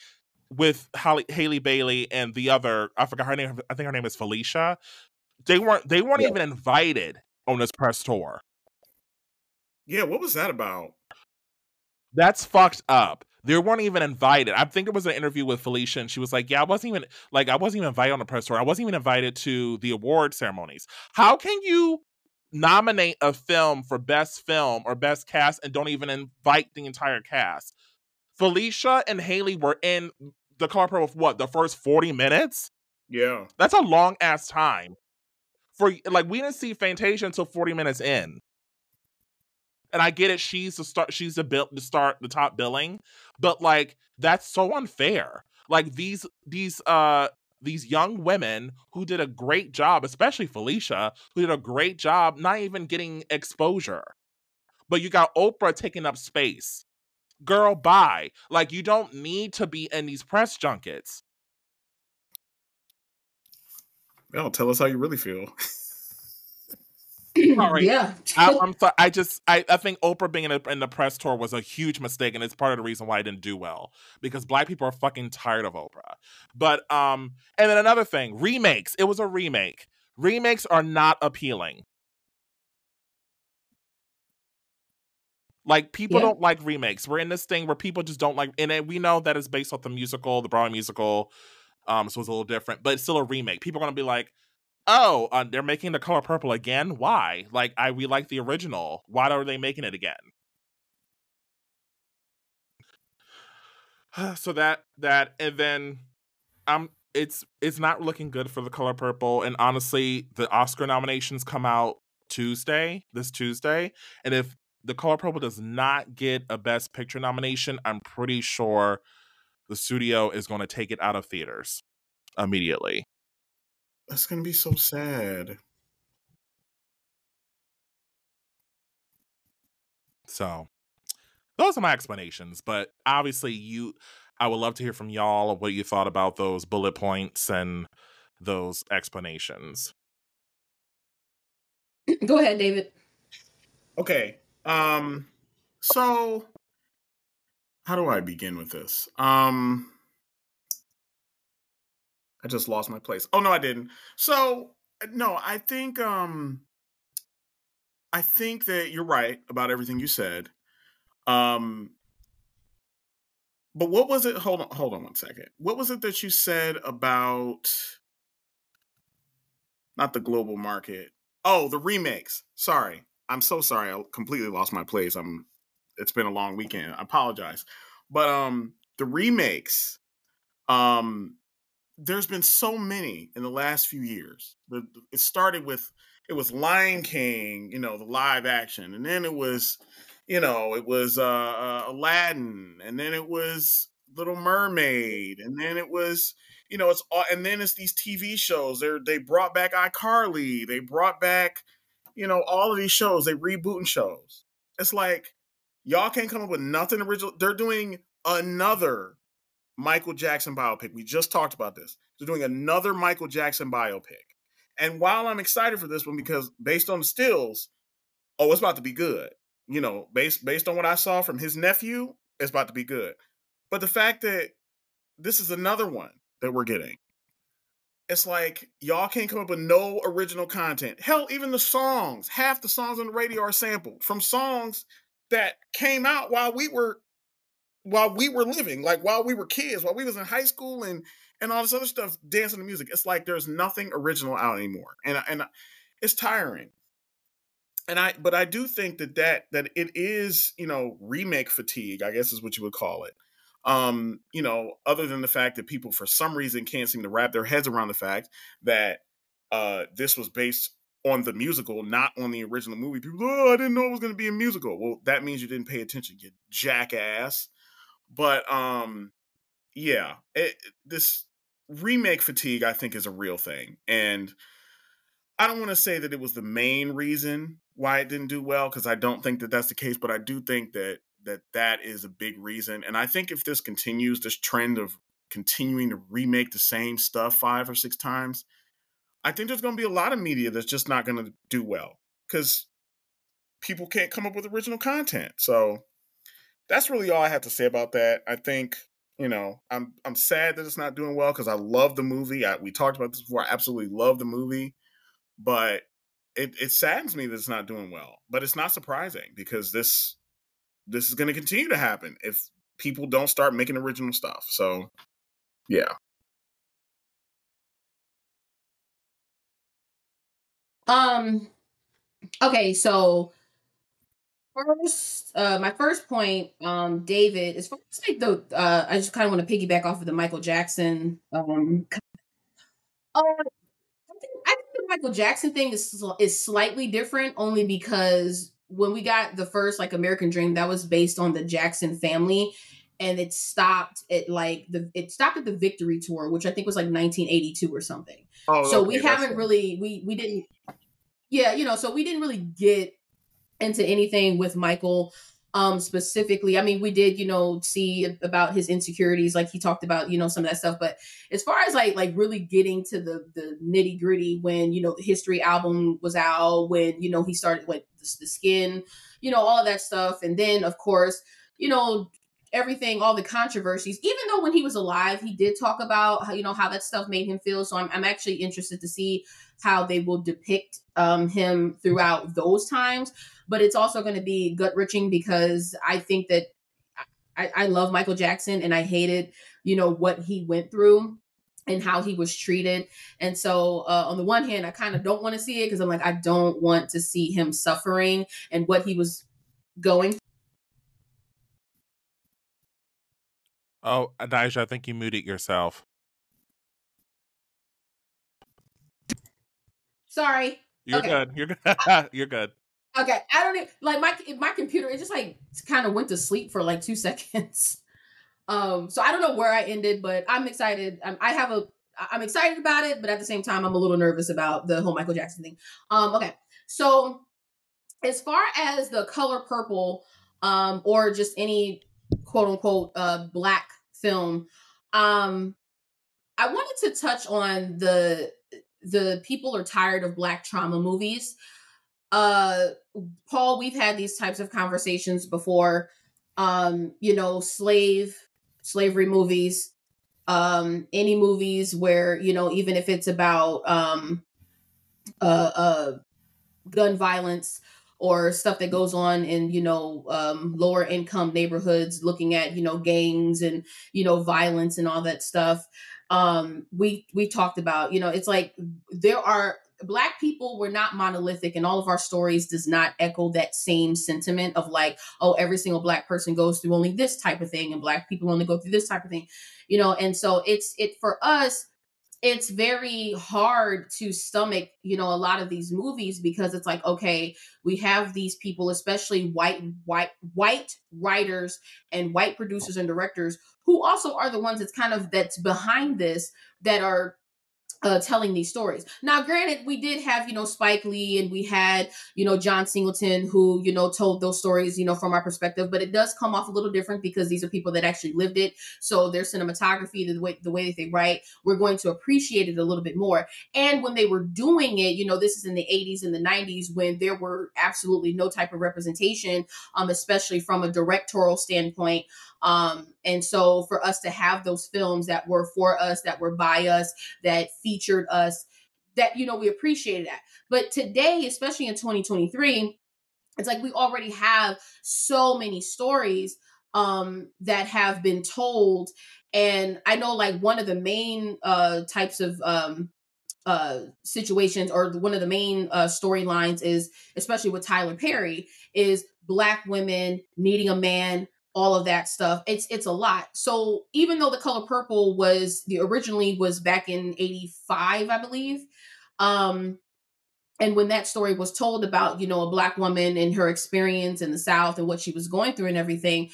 with Holly, Halle Bailey and the other I forgot her name I think her name is Phylicia. They weren't they weren't yeah. even invited on this press tour. Yeah, what was that about? That's fucked up. They weren't even invited. I think it was an interview with Phylicia, and she was like, "Yeah, I wasn't even like I wasn't even invited on the press tour. I wasn't even invited to the award ceremonies. How can you nominate a film for best film or best cast and don't even invite the entire cast. Phylicia and Halle were in the car for what the first 40 minutes? Yeah. That's a long ass time. For like we didn't see Fantasia until 40 minutes in. And I get it, she's the start she's the bill the start the top billing, but like that's so unfair. Like these these uh these young women who did a great job, especially Phylicia, who did a great job not even getting exposure. But you got Oprah taking up space. Girl, bye. Like, you don't need to be in these press junkets. Well, tell us how you really feel. Sorry. Yeah. I, am sorry. I just I, I think Oprah being in, a, in the press tour was a huge mistake, and it's part of the reason why I didn't do well because black people are fucking tired of Oprah. But um, and then another thing, remakes. It was a remake. Remakes are not appealing. Like people yeah. don't like remakes. We're in this thing where people just don't like, and we know that it's based off the musical, the Broadway musical. Um, so it's a little different, but it's still a remake. People are gonna be like, oh, uh, they're making the color purple again. Why? Like, I we like the original. Why are they making it again? so that that and then um it's it's not looking good for the color purple and honestly the oscar nominations come out tuesday this tuesday and if The Color Purple does not get a Best Picture nomination, I'm pretty sure the studio is going to take it out of theaters immediately. That's going to be so sad. So, those are my explanations. But obviously, you, I would love to hear from y'all what you thought about those bullet points and those explanations. Go ahead, David. Okay. Um so how do I begin with this? Um I just lost my place. Oh no, I didn't. So no, I think um I think that you're right about everything you said. Um but what was it? Hold on, hold on one second. What was it that you said about not the global market? Oh, the remakes. Sorry. I'm so sorry. I completely lost my place. I'm it's been a long weekend. I apologize. But um the remakes um there's been so many in the last few years. The, it started with it was Lion King, you know, the live action, and then it was, you know, it was uh, uh, Aladdin, and then it was Little Mermaid, and then it was, you know, it's all, and then it's these TV shows. They they brought back iCarly, they brought back, you know, all of these shows. They rebooting shows. It's like y'all can't come up with nothing original. They're doing another Michael Jackson biopic. We just talked about this. They're doing another Michael Jackson biopic. And while I'm excited for this one because based on the stills, oh, it's about to be good. You know, based based on what I saw from his nephew, it's about to be good. But the fact that this is another one that we're getting, it's like y'all can't come up with no original content. Hell, even the songs, half the songs on the radio are sampled from songs that came out while we were while we were living, like while we were kids, while we was in high school and and all this other stuff, dancing to music. It's like there's nothing original out anymore, and and it's tiring. And I, but I do think that that that it is, you know, remake fatigue. I guess is what you would call it. Um, you know, other than the fact that people for some reason can't seem to wrap their heads around the fact that uh, this was based on the musical, not on the original movie. People, oh, I didn't know it was going to be a musical. Well, that means you didn't pay attention, you jackass. But um, yeah, it, this remake fatigue, I think, is a real thing, and I don't want to say that it was the main reason why it didn't do well because I don't think that that's the case, but I do think that that that is a big reason, and I think if this continues, this trend of continuing to remake the same stuff five or six times, I think there's going to be a lot of media that's just not going to do well because people can't come up with original content. So that's really all I have to say about that. I think you know I'm I'm sad that it's not doing well because I love the movie. I, we talked about this before. I absolutely love the movie, but it it saddens me that it's not doing well. But it's not surprising because this this is going to continue to happen if people don't start making original stuff. So yeah. Um. Okay, so first uh my first point um david as far as like the uh i just kind of want to piggyback off of the michael jackson um uh, I think, I think the michael jackson thing is is slightly different only because when we got the first like american dream that was based on the jackson family. And it stopped at like the it stopped at the victory tour which i think was like 1982 or something. Oh, so okay, we haven't really we we didn't yeah you know so we didn't really get into anything with Michael um specifically. I mean we did you know see about his insecurities like he talked about you know some of that stuff. But as far as like like really getting to the the nitty gritty when you know the history album was out when you know he started with the, the skin you know all that stuff. And then of course you know everything all the controversies. Even though when he was alive he did talk about how you know how that stuff made him feel. So i'm, I'm actually interested to see how they will depict um, him throughout those times. But it's also going to be gut wrenching because I think that I, I love Michael Jackson and I hated, you know, what he went through and how he was treated. And so, uh, on the one hand, I kind of don't want to see it because I'm like, I don't want to see him suffering and what he was going. Oh, Daisha, I think you muted yourself. Sorry. You're okay. good. You're good. You're good. Okay, I don't even like my my computer. It just like kind of went to sleep for like two seconds. Um, so I don't know where I ended, but I'm excited. I'm, I have a I'm excited about it, but at the same time, I'm a little nervous about the whole Michael Jackson thing. Um, okay, so as far as the color purple, um, or just any quote unquote uh black film, um, I wanted to touch on the the people are tired of black trauma movies. Uh, Paul, we've had these types of conversations before. Um, you know, slave slavery movies, um, any movies where you know, even if it's about um, uh, uh, gun violence or stuff that goes on in you know um, lower income neighborhoods, looking at you know gangs and you know violence and all that stuff. Um, we we talked about you know it's like there are black people were not monolithic and all of our stories does not echo that same sentiment of like oh every single black person goes through only this type of thing and black people only go through this type of thing you know? And so it's it for us it's very hard to stomach you know a lot of these movies because it's like okay we have these people especially white white white writers and white producers and directors who also are the ones that's kind of that's behind this that are uh, telling these stories. Now, granted, we did have, you know, Spike Lee and we had, you know, John Singleton who, you know, told those stories, you know, from our perspective, but it does come off a little different because these are people that actually lived it. So their cinematography, the way, the way that they write, we're going to appreciate it a little bit more. And when they were doing it, you know, this is in the 80s and the 90s when there were absolutely no type of representation, um, especially from a directorial standpoint. Um, and so for us to have those films that were for us, that were by us, that featured us, that, you know, we appreciated that. But today, especially in 2023, it's like we already have so many stories um, that have been told. And I know like one of the main uh, types of um, uh situations or one of the main uh storylines is especially with Tyler Perry is black women needing a man all of that stuff. It's it's a lot. So even though the color purple was the originally was back in 85, I believe. Um and when that story was told about, you know, a black woman and her experience in the South and what she was going through and everything,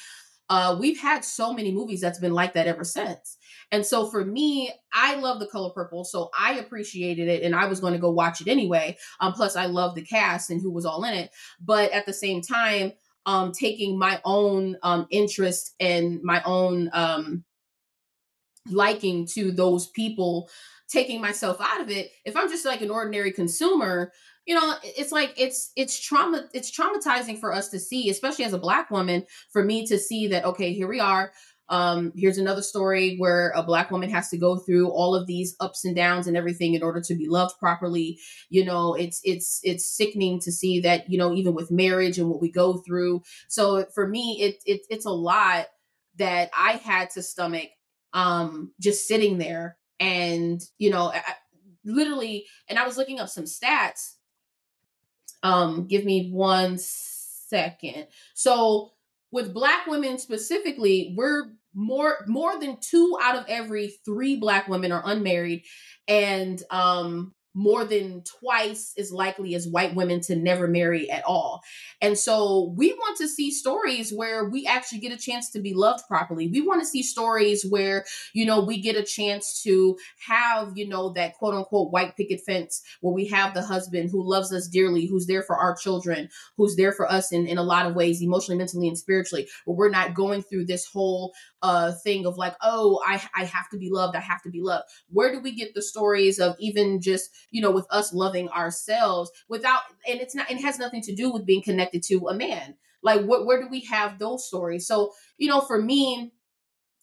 uh, we've had so many movies that's been like that ever since. And so for me, I love the color purple, so I appreciated it, and I was going to go watch it anyway. Um, plus, I love the cast and who was all in it. But at the same time, um, taking my own um, interest and my own um, liking to those people, taking myself out of it. If I'm just like an ordinary consumer, you know, it's like it's it's trauma it's traumatizing for us to see, especially as a black woman, for me to see that okay, here we are um, here's another story where a black woman has to go through all of these ups and downs and everything in order to be loved properly. You know, it's it's it's sickening to see that you know even with marriage and what we go through. So for me, it, it it's a lot that I had to stomach um, just sitting there and you know I, literally. And I was looking up some stats. Um, give me one second. So with black women specifically, we're more more than two out of every three black women are unmarried. And um more than twice as likely as white women to never marry at all. And so we want to see stories where we actually get a chance to be loved properly. We want to see stories where, you know, we get a chance to have, you know, that quote unquote white picket fence where we have the husband who loves us dearly, who's there for our children, who's there for us in, in a lot of ways, emotionally, mentally, and spiritually, where we're not going through this whole uh thing of like, oh, I, I have to be loved, I have to be loved. Where do we get the stories of even just you know, with us loving ourselves without, and it's not, it has nothing to do with being connected to a man. Like, what, where do we have those stories? So, you know, for me,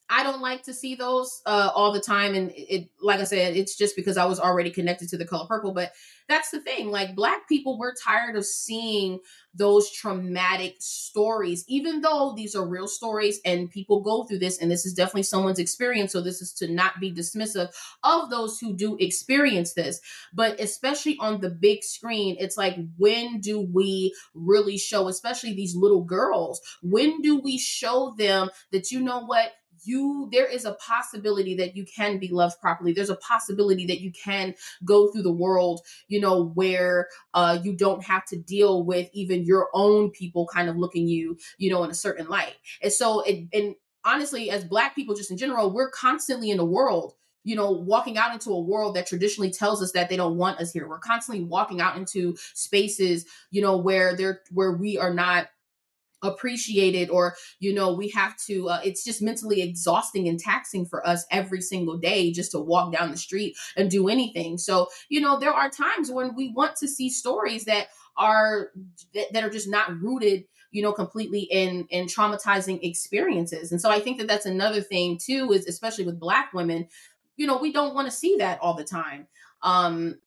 I don't like to see those uh, all the time, and it, like I said, it's just because I was already connected to the color purple. But that's the thing, like black people, we're tired of seeing those traumatic stories, even though these are real stories and people go through this, and this is definitely someone's experience. So this is to not be dismissive of those who do experience this, but especially on the big screen, it's like when do we really show, especially these little girls, when do we show them that you know what? You there is a possibility that you can be loved properly there's a possibility that you can go through the world you know where uh you don't have to deal with even your own people kind of looking you you know in a certain light and so it and honestly as black people just in general we're constantly in the world you know, walking out into a world that traditionally tells us that they don't want us here. We're constantly walking out into spaces, you know, where they're where we are not appreciated or you know we have to uh, it's just mentally exhausting and taxing for us every single day just to walk down the street and do anything. So you know there are times when we want to see stories that are that, that are just not rooted you know completely in in traumatizing experiences. And so i think that that's another thing too is especially with black women you know we don't want to see that all the time. Um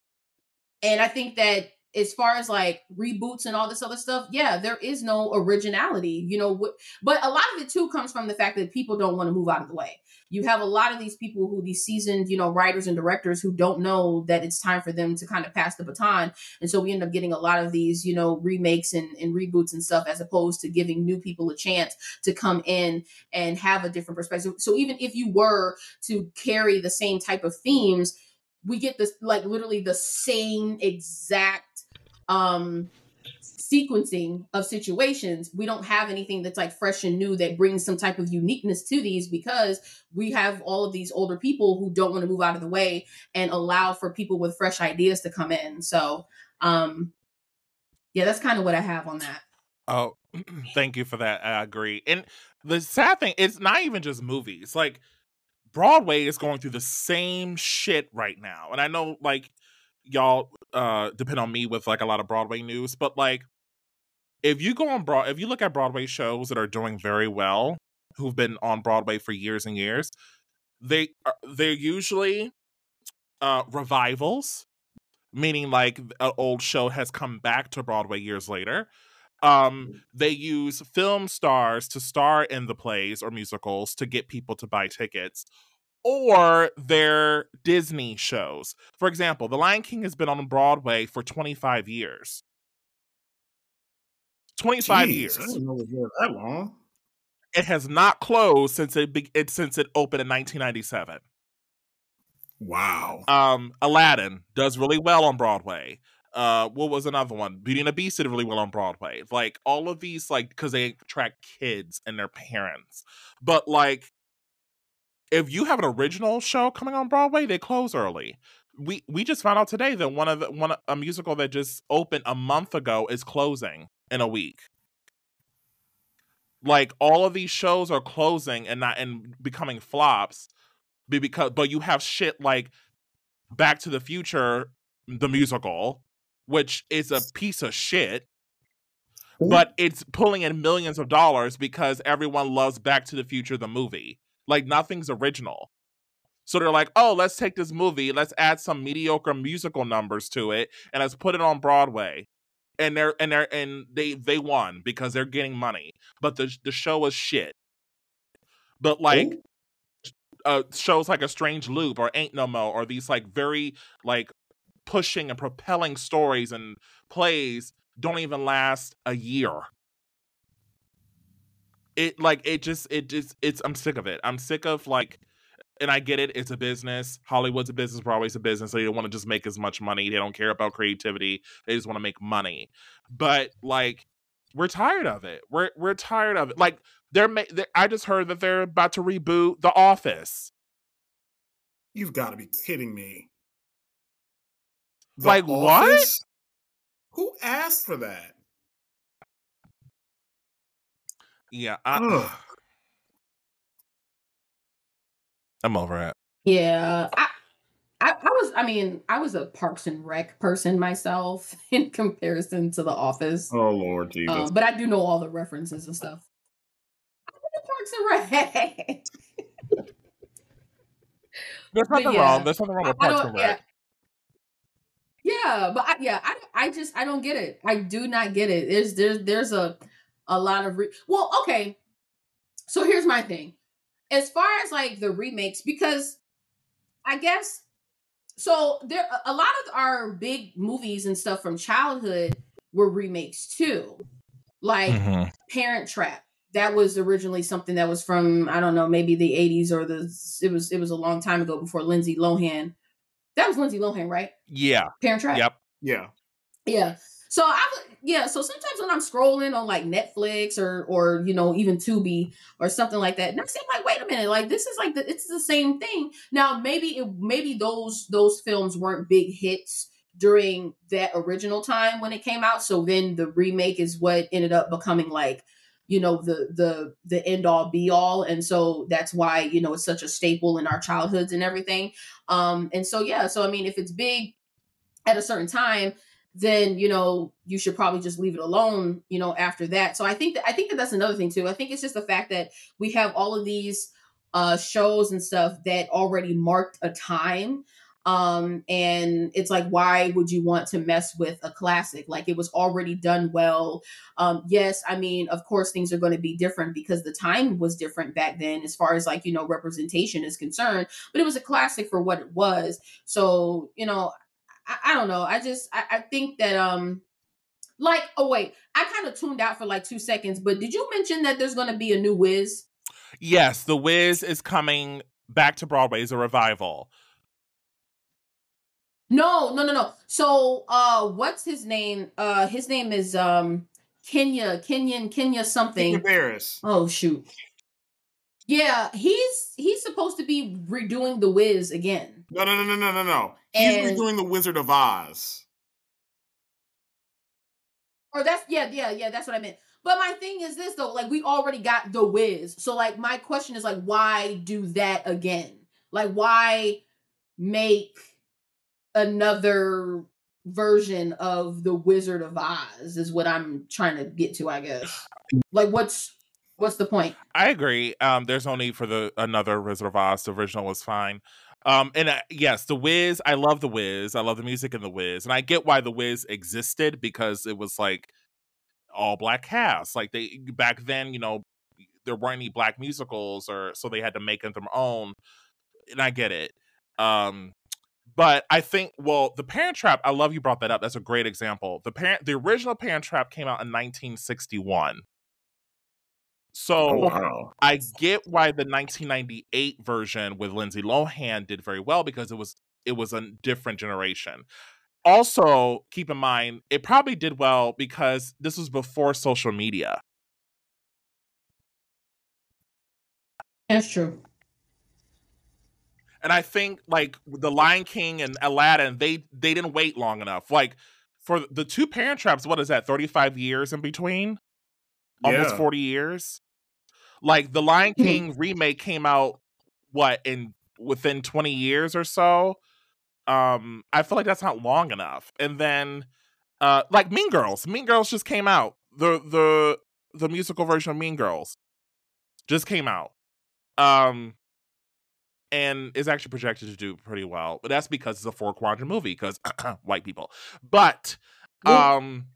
and i think that as far as like reboots and all this other stuff, yeah, there is no originality, you know. But a lot of it too comes from the fact that people don't want to move out of the way. You have a lot of these people who, these seasoned, you know, writers and directors who don't know that it's time for them to kind of pass the baton. And so we end up getting a lot of these, you know, remakes and, and reboots and stuff, as opposed to giving new people a chance to come in and have a different perspective. So even if you were to carry the same type of themes, we get this like literally the same exact um sequencing of situations. We don't have anything that's like fresh and new that brings some type of uniqueness to these because we have all of these older people who don't want to move out of the way and allow for people with fresh ideas to come in. So um yeah that's kind of what i have on that. Oh thank you for that i agree. And the sad thing it's not even just movies like broadway is going through the same shit right now and i know like y'all uh depend on me with like a lot of Broadway news, but like if you go on broad if you look at Broadway shows that are doing very well, who've been on Broadway for years and years, they are, they're usually uh revivals, meaning like an old show has come back to Broadway years later. Um, they use film stars to star in the plays or musicals to get people to buy tickets or their Disney shows. For example, The Lion King has been on Broadway for 25 years. 25 Jeez, years. I didn't know it was that long. It has not closed since it, be- it since it opened in 1997. Wow. Um, Aladdin does really well on Broadway. Uh, what was another one? Beauty and the Beast did really well on Broadway. Like all of these, like because they attract kids and their parents. But like if you have an original show coming on Broadway, they close early. We we just found out today that one of the one a musical that just opened a month ago is closing in a week. Like all of these shows are closing and not and becoming flops because but you have shit like Back to the Future the musical, which is a piece of shit but it's pulling in millions of dollars because everyone loves Back to the Future the movie. Like nothing's original. So they're like, oh, let's take this movie, let's add some mediocre musical numbers to it, and let's put it on Broadway. And they're and they're and they they won because they're getting money. But the the show was shit. But like uh shows like a strange loop or ain't no mo or these like very like pushing and propelling stories and plays don't even last a year it like it just it just it's I'm sick of it. I'm sick of like and I get it, it's a business. Hollywood's a business, Broadway's a business. So they don't want to just make as much money. They don't care about creativity. They just want to make money. But like we're tired of it. We're we're tired of it. Like they're, ma- they're I just heard that they're about to reboot The Office. You've got to be kidding me. The like Office? what? Who asked for that? Yeah, I, I'm over it. Yeah, I, I, I was. I mean, I was a Parks and Rec person myself in comparison to The Office. Oh Lord Jesus! Um, but I do know all the references and stuff. The Parks and Rec. There's nothing yeah, wrong. There's nothing wrong with Parks and Rec. Yeah. but I, yeah, I, I just I don't get it. I do not get it. There's there's there's a a lot of re- well okay so here's my thing as far as like the remakes because i guess so there a lot of our big movies and stuff from childhood were remakes too like mm-hmm. parent trap that was originally something that was from I don't know maybe the 80s or the it was it was a long time ago before Lindsay Lohan. That was Lindsay Lohan, right? Yeah. Parent Trap. Yep. Yeah. Yeah. So I would yeah, so sometimes when I'm scrolling on like Netflix or or you know even Tubi or something like that, and I say like, wait a minute, like this is like the, it's the same thing. Now maybe it, maybe those those films weren't big hits during that original time when it came out, so then the remake is what ended up becoming like you know the the the end all be all and so that's why you know it's such a staple in our childhoods and everything um and so yeah so i mean if it's big at a certain time then you know you should probably just leave it alone you know after that. So i think that i think that that's another thing too. I think it's just the fact that we have all of these uh shows and stuff that already marked a time um and it's like why would you want to mess with a classic? Like it was already done well. Um yes i mean of course things are going to be different because the time was different back then as far as like you know representation is concerned but it was a classic for what it was. So you know i, I don't know. I just I, I think that um like oh wait i kind of tuned out for like two seconds but did you mention that there's going to be a new Wiz? Yes, The Wiz is coming back to Broadway. As a revival. No, no, no, no. So, uh, what's his name? Uh, his name is um Kenya, Kenyan, Kenya something. Kenya Barris. Oh shoot. Yeah, he's he's supposed to be redoing the Wiz again. No, no, no, no, no, no, no. He's redoing the Wizard of Oz. Or that's yeah, yeah, yeah. That's what I meant. But my thing is this though, like we already got the Wiz, so like my question is like, why do that again? Like, why make another version of the Wizard of Oz? Is what I'm trying to get to, I guess. Like, what's what's the point? I agree. Um, there's no need for the another Wizard of Oz. The original was fine. Um, and uh, yes, the Wiz. I love the Wiz. I love the music in the Wiz, and I get why the Wiz existed because it was like all black cast. Like they back then, you know, there weren't any black musicals, or so they had to make them their own. And I get it. Um, but I think, well, the Parent Trap. I love you brought that up. That's a great example. The parent, the original Parent Trap came out in 1961. So Oh, wow. I get why the 1998 version with Lindsay Lohan did very well because it was it was a different generation. Also, keep in mind it probably did well because this was before social media. That's true. And I think like the Lion King and Aladdin, they they didn't wait long enough. Like for the two Parent Traps, what is that? 35 years in between? Almost Yeah. 40 years. Like the Lion King remake came out what in within 20 years or so. Um I feel like that's not long enough. And then uh like Mean Girls. Mean Girls just came out. The the the musical version of Mean Girls just came out. Um and is actually projected to do pretty well. But that's because it's a four quadrant movie because white people. But um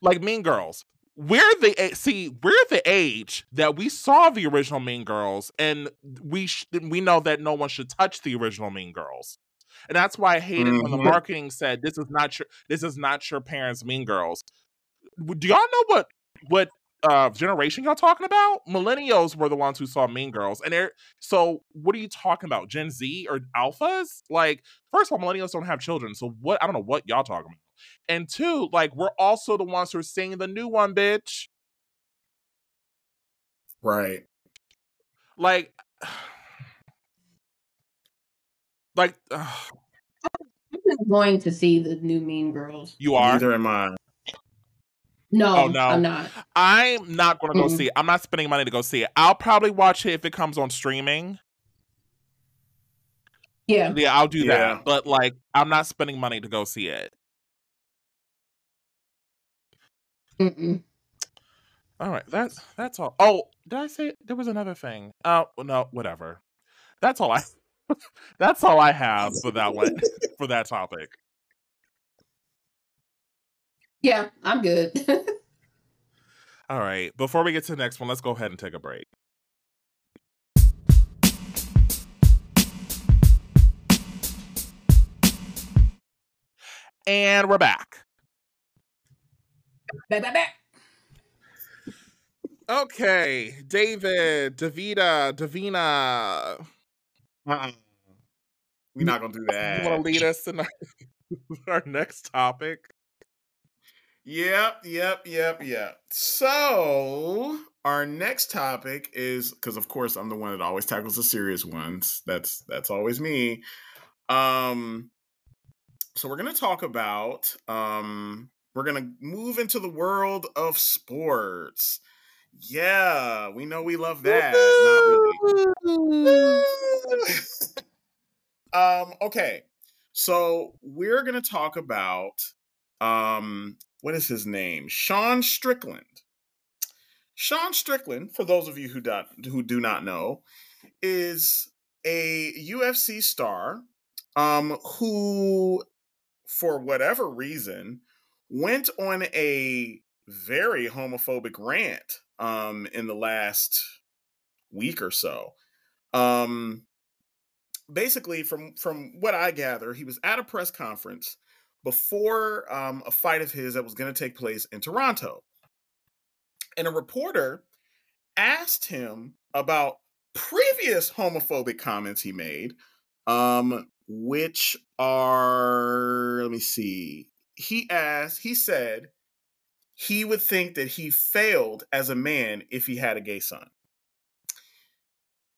like Mean Girls. We're the see we're the age that we saw the original Mean Girls, and we sh- we know that no one should touch the original Mean Girls, and that's why I hated when the Mhm. marketing said this is not your this is not your parents' Mean Girls. Do y'all know what what uh generation y'all talking about? Millennials were the ones who saw Mean Girls, and they're so what are you talking about? Gen Z or alphas? Like, first of all, millennials don't have children, so what? I don't know what y'all talking about. And two, like, we're also the ones who are seeing the new one, bitch. Right. Like, like ugh, I'm just going to see the new Mean Girls. you are. Neither am I. No, Oh, no. I'm not. I'm not going to go Mm-mm. see it. I'm not spending money to go see it. I'll probably watch it if it comes on streaming. Yeah. Yeah, I'll do Yeah. that. But like, I'm not spending money to go see it. Mm-mm. All right, that's that's all. Oh, did I say there was another thing? Oh no, whatever. That's all I. that's all I have for that one for that topic. Yeah, I'm good. All right, before we get to the next one, let's go ahead and take a break. And we're back. back, back, back. Okay, David, Davida, Davina. Uh-uh. We're not gonna do that. You want to lead us in our, our next topic? Yep, yep, yep, yep. So our next topic is because of course I'm the one that always tackles the serious ones. That's that's always me. Um so we're gonna talk about um we're gonna move into the world of sports. Yeah, we know we love that. Really. um, okay. So we're gonna talk about um what is his name? Sean Strickland. Sean Strickland, for those of you who do, who do not know, is a UFC star um, who, for whatever reason, went on a very homophobic rant um, in the last week or so. Um, basically, from from what I gather, he was at a press conference before um, a fight of his that was going to take place in Toronto, and a reporter asked him about previous homophobic comments he made, um, which are let me see. He asked, he said he would think that he failed as a man if he had a gay son.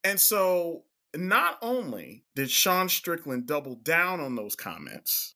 And so, not only did Sean Strickland double down on those comments,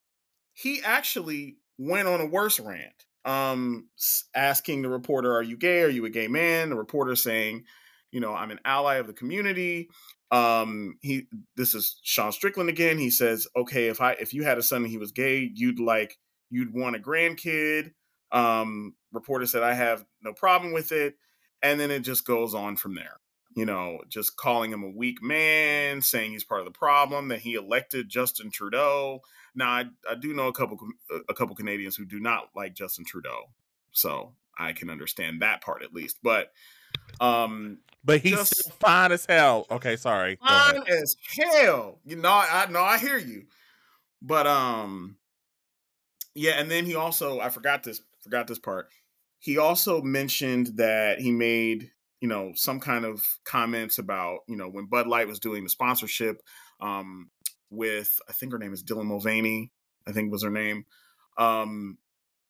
he actually went on a worse rant, um, asking the reporter, "Are you gay? Are you a gay man?" The reporter saying, "You know, I'm an ally of the community." Um, he this is Sean Strickland again. He says, "Okay, if I if you had a son and he was gay, you'd like you'd want a grandkid." Um, reporter said, I have no problem with it. And then it just goes on from there. You know, just calling him a weak man, saying he's part of the problem, that he elected Justin Trudeau. Now, I, I do know a couple a couple Canadians who do not like Justin Trudeau, so I can understand that part at least. But, um, but he's just, still fine as hell. Okay, sorry. Fine as hell. You know, I know I hear you, but um, yeah. And then he also I forgot this forgot this part. He also mentioned that he made, you know, some kind of comments about, you know, when Bud Light was doing the sponsorship um, with, I think her name is Dylan Mulvaney, I think was her name, um,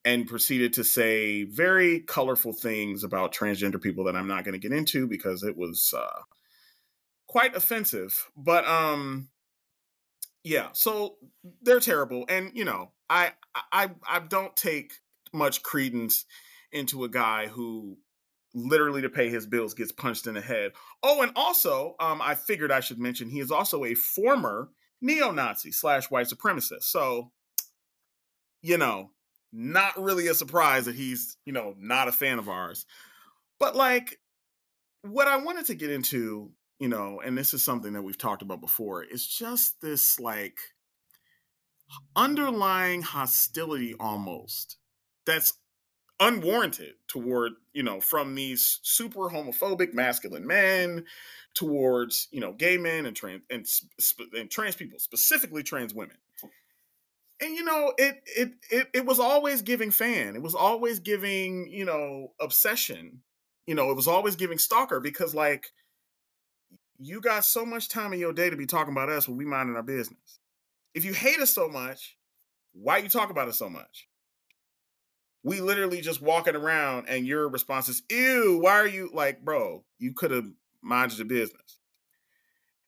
and proceeded to say very colorful things about transgender people that I'm not going to get into because it was uh, quite offensive. But um, yeah, so they're terrible, and you know, I I I don't take much credence into a guy who literally to pay his bills gets punched in the head. Oh, and also, um, I figured I should mention he is also a former neo-Nazi slash white supremacist. So, you know, not really a surprise that he's, you know, not a fan of ours. But like what I wanted to get into, you know, and this is something that we've talked about before, is just this like underlying hostility almost that's unwarranted toward you know from these super homophobic masculine men towards you know gay men and trans and, and trans people specifically trans women. And you know it, it it it was always giving fan. It was always giving you know obsession. You know it was always giving stalker because like you got so much time in your day to be talking about us when we minding our business. If you hate us so much why you talk about us so much we literally just walking around and your response is, ew, why are you like, bro, you could have minded your business.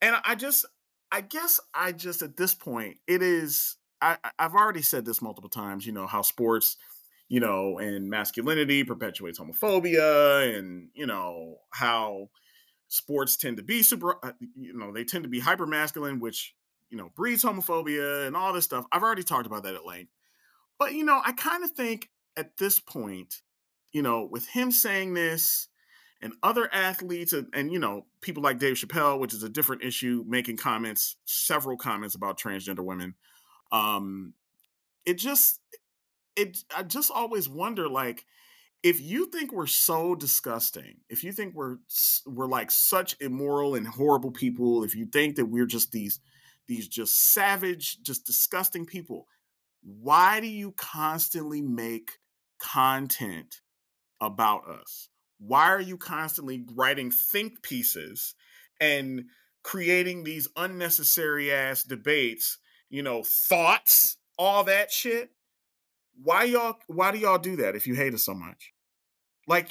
And I just, I guess I just at this point, it is, I, I've already said this multiple times, you know, how sports, you know, and masculinity perpetuates homophobia and, you know, how sports tend to be super, uh, you know, they tend to be hyper masculine, which, you know, breeds homophobia and all this stuff. I've already talked about that at length. But, you know, I kind of think at this point, you know, with him saying this and other athletes and, and, you know, people like Dave Chappelle, which is a different issue, making comments, several comments about transgender women. Um, it just it I just always wonder like if you think we're so disgusting, if you think we're we're like such immoral and horrible people, if you think that we're just these these just savage, just disgusting people, why do you constantly make content about us? why are you constantly writing think pieces and creating these unnecessary ass debates, you know, thoughts, all that shit? Why y'all why do y'all do that if you hate us so much? Like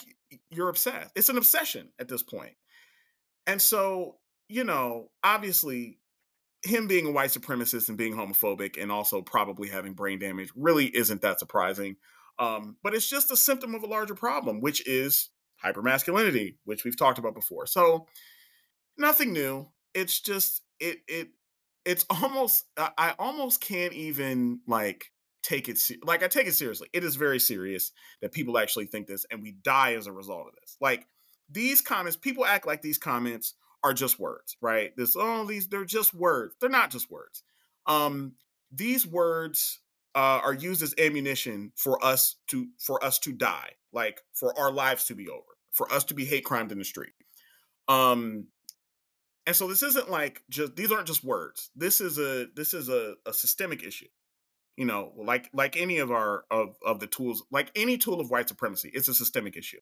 you're obsessed. It's an obsession at this point. And so, you know, obviously him being a white supremacist and being homophobic and also probably having brain damage really isn't that surprising. Um, but it's just a symptom of a larger problem, which is hypermasculinity, which we've talked about before. So nothing new. It's just it it it's almost I almost can't even like take it like I take it seriously. It is very serious that people actually think this and we die as a result of this. Like these comments, people act like these comments are just words, right? This oh these they're just words. They're not just words. Um these words uh, are used as ammunition for us to for us to die, like for our lives to be over, for us to be hate crimed in the street. Um, and so this isn't like just these aren't just words. This is a this is a, a systemic issue. You know, like like any of our of of the tools, like any tool of white supremacy, it's a systemic issue.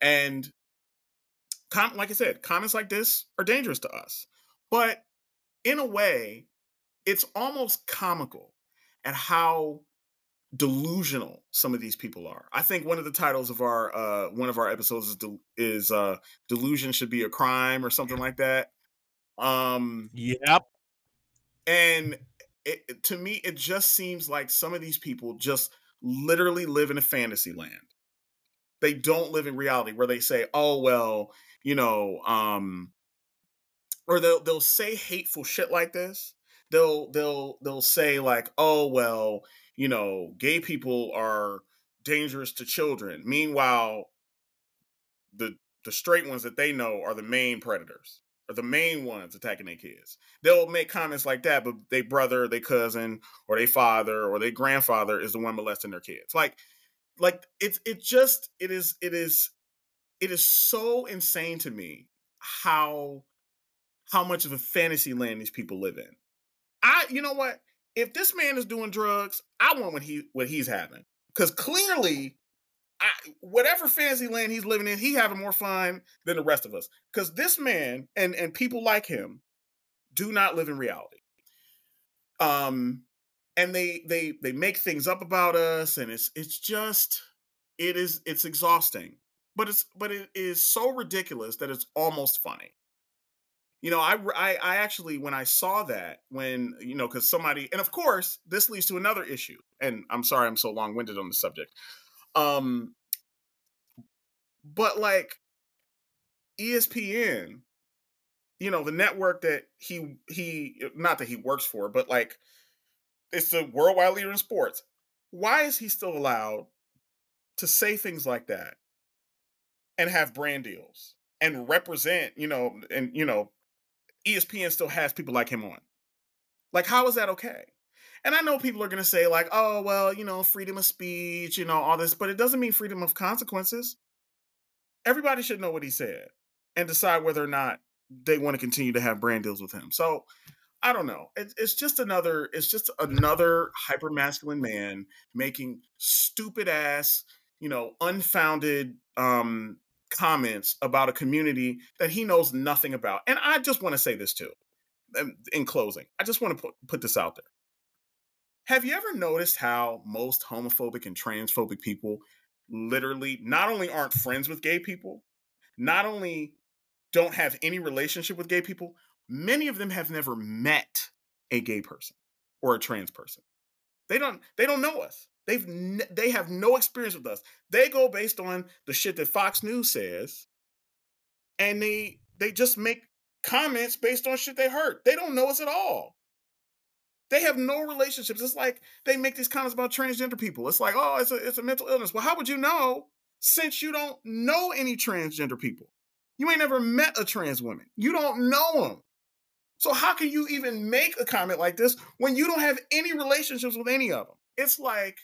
And com- like I said, comments like this are dangerous to us. But in a way, it's almost comical at how delusional some of these people are. I think one of the titles of our uh one of our episodes is de- is uh delusion should be a crime or something like that. Um Yep. And it, to me it just seems like some of these people just literally live in a fantasy land. They don't live in reality where they say, "Oh well, you know, um or they'll they'll say hateful shit like this they'll they'll they'll say like, "Oh well, you know, gay people are dangerous to children." Meanwhile, the the straight ones that they know are the main predators, are the main ones attacking their kids. They'll make comments like that, but their brother, their cousin, or their father, or their grandfather is the one molesting their kids. Like, like it's it just it is it is it is so insane to me how how much of a fantasy land these people live in. I, you know what? If this man is doing drugs, I want what he what he's having because clearly, I whatever fantasy land he's living in, he having more fun than the rest of us. Because this man and and people like him do not live in reality. Um, and they they they make things up about us, and it's it's just it is it's exhausting, but it's but it is so ridiculous that it's almost funny you know, I, I, I actually when I saw that when you know because somebody and of course this leads to another issue, and I'm sorry I'm so long winded on the subject. Um, but like ESPN, you know, the network that he he not that he works for, but like it's the worldwide leader in sports. Why is he still allowed to say things like that and have brand deals and represent, you know, and you know, ESPN still has people like him on. Like, how is that okay? And I know people are going to say, like, oh, well, you know, freedom of speech, you know, all this, but it doesn't mean freedom of consequences. Everybody should know what he said and decide whether or not they want to continue to have brand deals with him. So I don't know. It, it's just another, it's just another hyper masculine man making stupid ass, you know, unfounded um comments about a community that he knows nothing about. And I just want to say this too, um, in closing. I just want to put, put this out there. Have you ever noticed how most homophobic and transphobic people literally not only aren't friends with gay people, not only don't have any relationship with gay people, many of them have never met a gay person or a trans person. They don't they don't know us. They've they have no experience with us. They go based on the shit that Fox News says, and they they just make comments based on shit they heard. They don't know us at all. They have no relationships. It's like they make these comments about transgender people. It's like, oh, it's a it's a mental illness. Well, how would you know since you don't know any transgender people? You ain't never met a trans woman. You don't know them. So how can you even make a comment like this when you don't have any relationships with any of them? It's like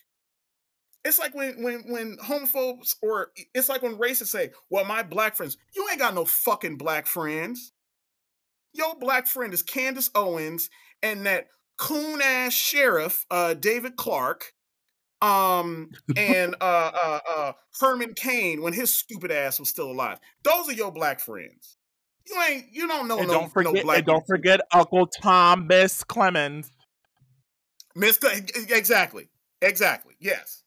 it's like when when when homophobes or it's like when racists say, "Well, my black friends, you ain't got no fucking black friends. Your black friend is Candace Owens and that coon ass sheriff, uh, David Clarke, um, and uh, uh, uh, Herman Cain when his stupid ass was still alive. Those are your black friends. You ain't, you don't know and no, don't forget, no black. and don't forget Uncle Tom, Miss Clemens. Miss, exactly, exactly, yes.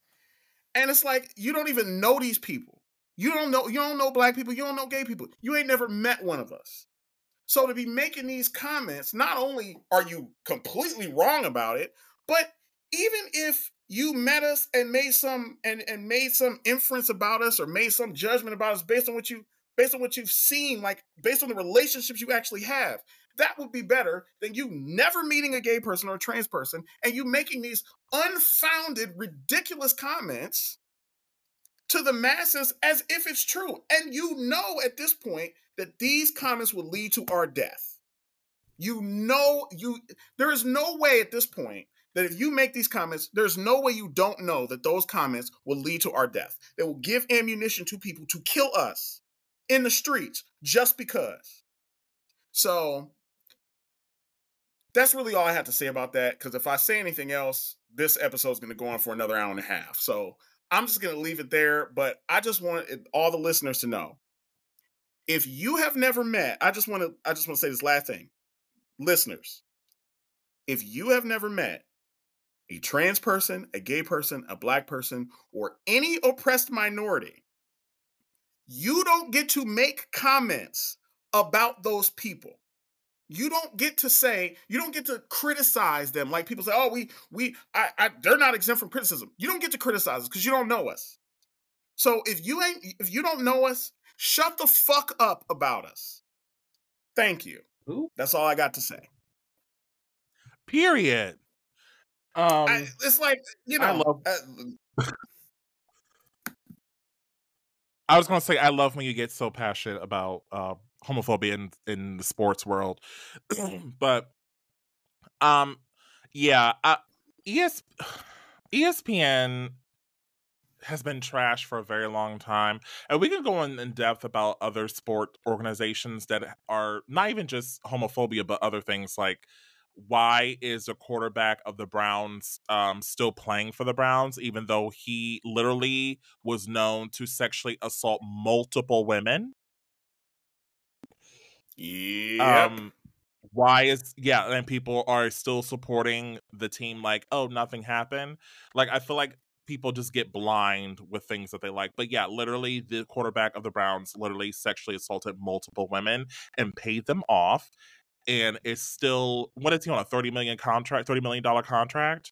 And it's like you don't even know these people. You don't know, you don't know black people. You don't know gay people. You ain't never met one of us. So to be making these comments, not only are you completely wrong about it, but even if you met us and made some and, and made some inference about us or made some judgment about us based on what you based on what you've seen, like based on the relationships you actually have, that would be better than you never meeting a gay person or a trans person and you making these unfounded, ridiculous comments to the masses as if it's true. And you know at this point that these comments will lead to our death. You know, you there is no way at this point that if you make these comments, there's no way you don't know that those comments will lead to our death. They will give ammunition to people to kill us in the streets just because. So that's really all I have to say about that. Because if I say anything else, this episode is going to go on for another hour and a half. So I'm just going to leave it there. But I just want all the listeners to know if you have never met, I just want to I just want to say this last thing. Listeners, if you have never met a trans person, a gay person, a black person, or any oppressed minority, you don't get to make comments about those people. You don't get to say, you don't get to criticize them like people say, oh, we, we, I, I they're not exempt from criticism. You don't get to criticize us because you don't know us. So if you ain't, if you don't know us, shut the fuck up about us. Thank you. Ooh. That's all I got to say. Period. Um, I, it's like you know. I love. Uh, I was gonna say I love when you get so passionate about uh, homophobia in in the sports world, but um, yeah, uh, ES, ESPN has been trash for a very long time, and we can go in, in depth about other sport organizations that are not even just homophobia, but other things like why is the quarterback of the Browns um, still playing for the Browns, even though he literally was known to sexually assault multiple women? Yeah. Um, why is yeah, and people are still supporting the team like, oh, nothing happened. Like I feel like people just get blind with things that they like. But yeah, literally the quarterback of the Browns literally sexually assaulted multiple women and paid them off and it's still what is he on a 30 million contract 30 million dollar contract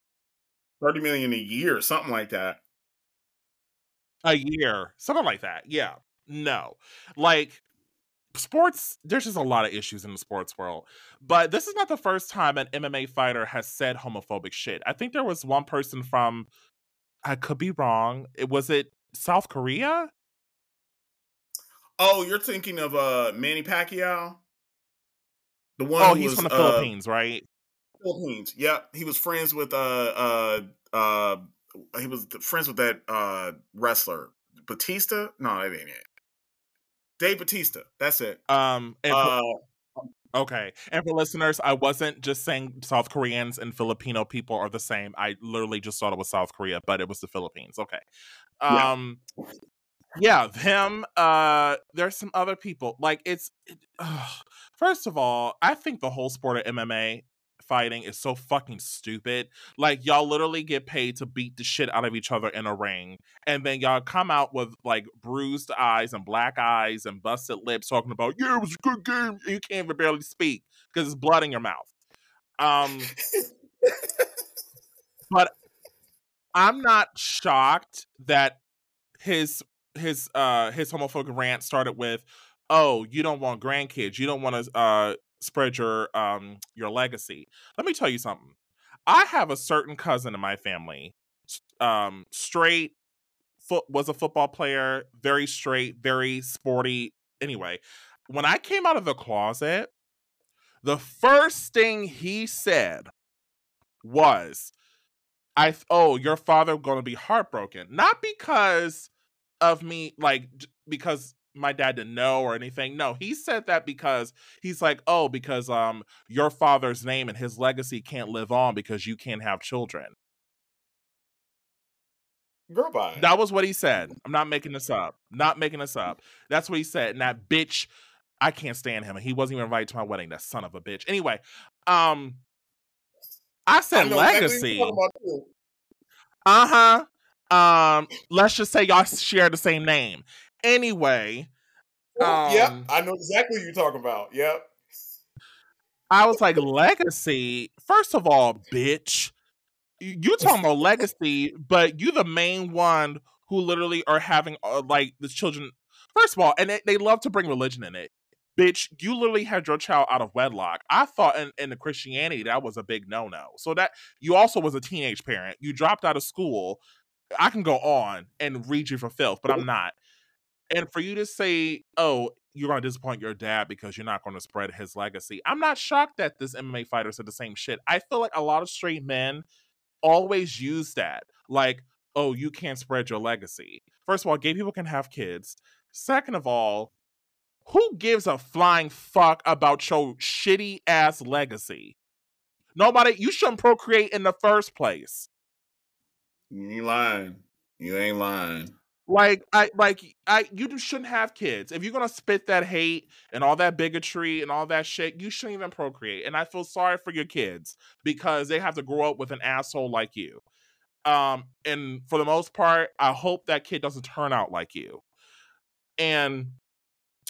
30 million a year something like that a year something like that yeah no like sports there's just a lot of issues in the sports world but this is not the first time an mma fighter has said homophobic shit i think there was one person from i could be wrong it was it south korea oh you're thinking of uh manny pacquiao the one. Oh, he's was, from the uh, Philippines, right? Philippines. Yep. He was friends with uh uh uh he was friends with that uh wrestler Batista. No, that ain't it. Dave Batista. That's it. Um. And uh, okay. And for listeners, I wasn't just saying South Koreans and Filipino people are the same. I literally just thought it was South Korea, but it was the Philippines. Okay. Um. Yeah yeah them uh there's some other people like it's it, first of all i think the whole sport of mma fighting is so fucking stupid. Like y'all literally get paid to beat the shit out of each other in a ring and then y'all come out with like bruised eyes and black eyes and busted lips talking about yeah it was a good game. You can't even barely speak because it's blood in your mouth. Um but i'm not shocked that his his uh his homophobic rant started with, "Oh, you don't want grandkids. You don't want to uh spread your um your legacy." Let me tell you something. I have a certain cousin in my family, um, straight, foot was a football player, very straight, very sporty. Anyway, when I came out of the closet, the first thing he said was, "I oh, your father going to be heartbroken." Not because of me like because my dad didn't know or anything. No, he said that because he's like, "Oh, because um your father's name and his legacy can't live on because you can't have children." Girl bye. That was what he said. I'm not making this up. Not making this up. That's what he said. And that bitch, I can't stand him. And he wasn't even invited to my wedding. That son of a bitch. Anyway, um, I said I legacy. exactly what you're talking about, too. Uh huh. Um, let's just say y'all share the same name. Anyway, Oh, yep, um, I know exactly what you're talking about. Yep. I was like, legacy. First of all, bitch, you you talking about legacy, but you the main one who literally are having uh, like the children. First of all, and they, they love to bring religion in it. Bitch, you literally had your child out of wedlock. I thought in, in the Christianity that was a big no no. So that you also was a teenage parent. You dropped out of school. I can go on and read you for filth, but I'm not. And for you to say, oh, you're going to disappoint your dad because you're not going to spread his legacy. I'm not shocked that this MMA fighter said the same shit. I feel like a lot of straight men always use that. Like, oh, you can't spread your legacy. First of all, gay people can have kids. Second of all, who gives a flying fuck about your shitty ass legacy? Nobody, you shouldn't procreate in the first place. You ain't lying. You ain't lying. Like I like I you shouldn't have kids. If you're gonna spit that hate and all that bigotry and all that shit, you shouldn't even procreate. And I feel sorry for your kids because they have to grow up with an asshole like you. Um, and for the most part, I hope that kid doesn't turn out like you. And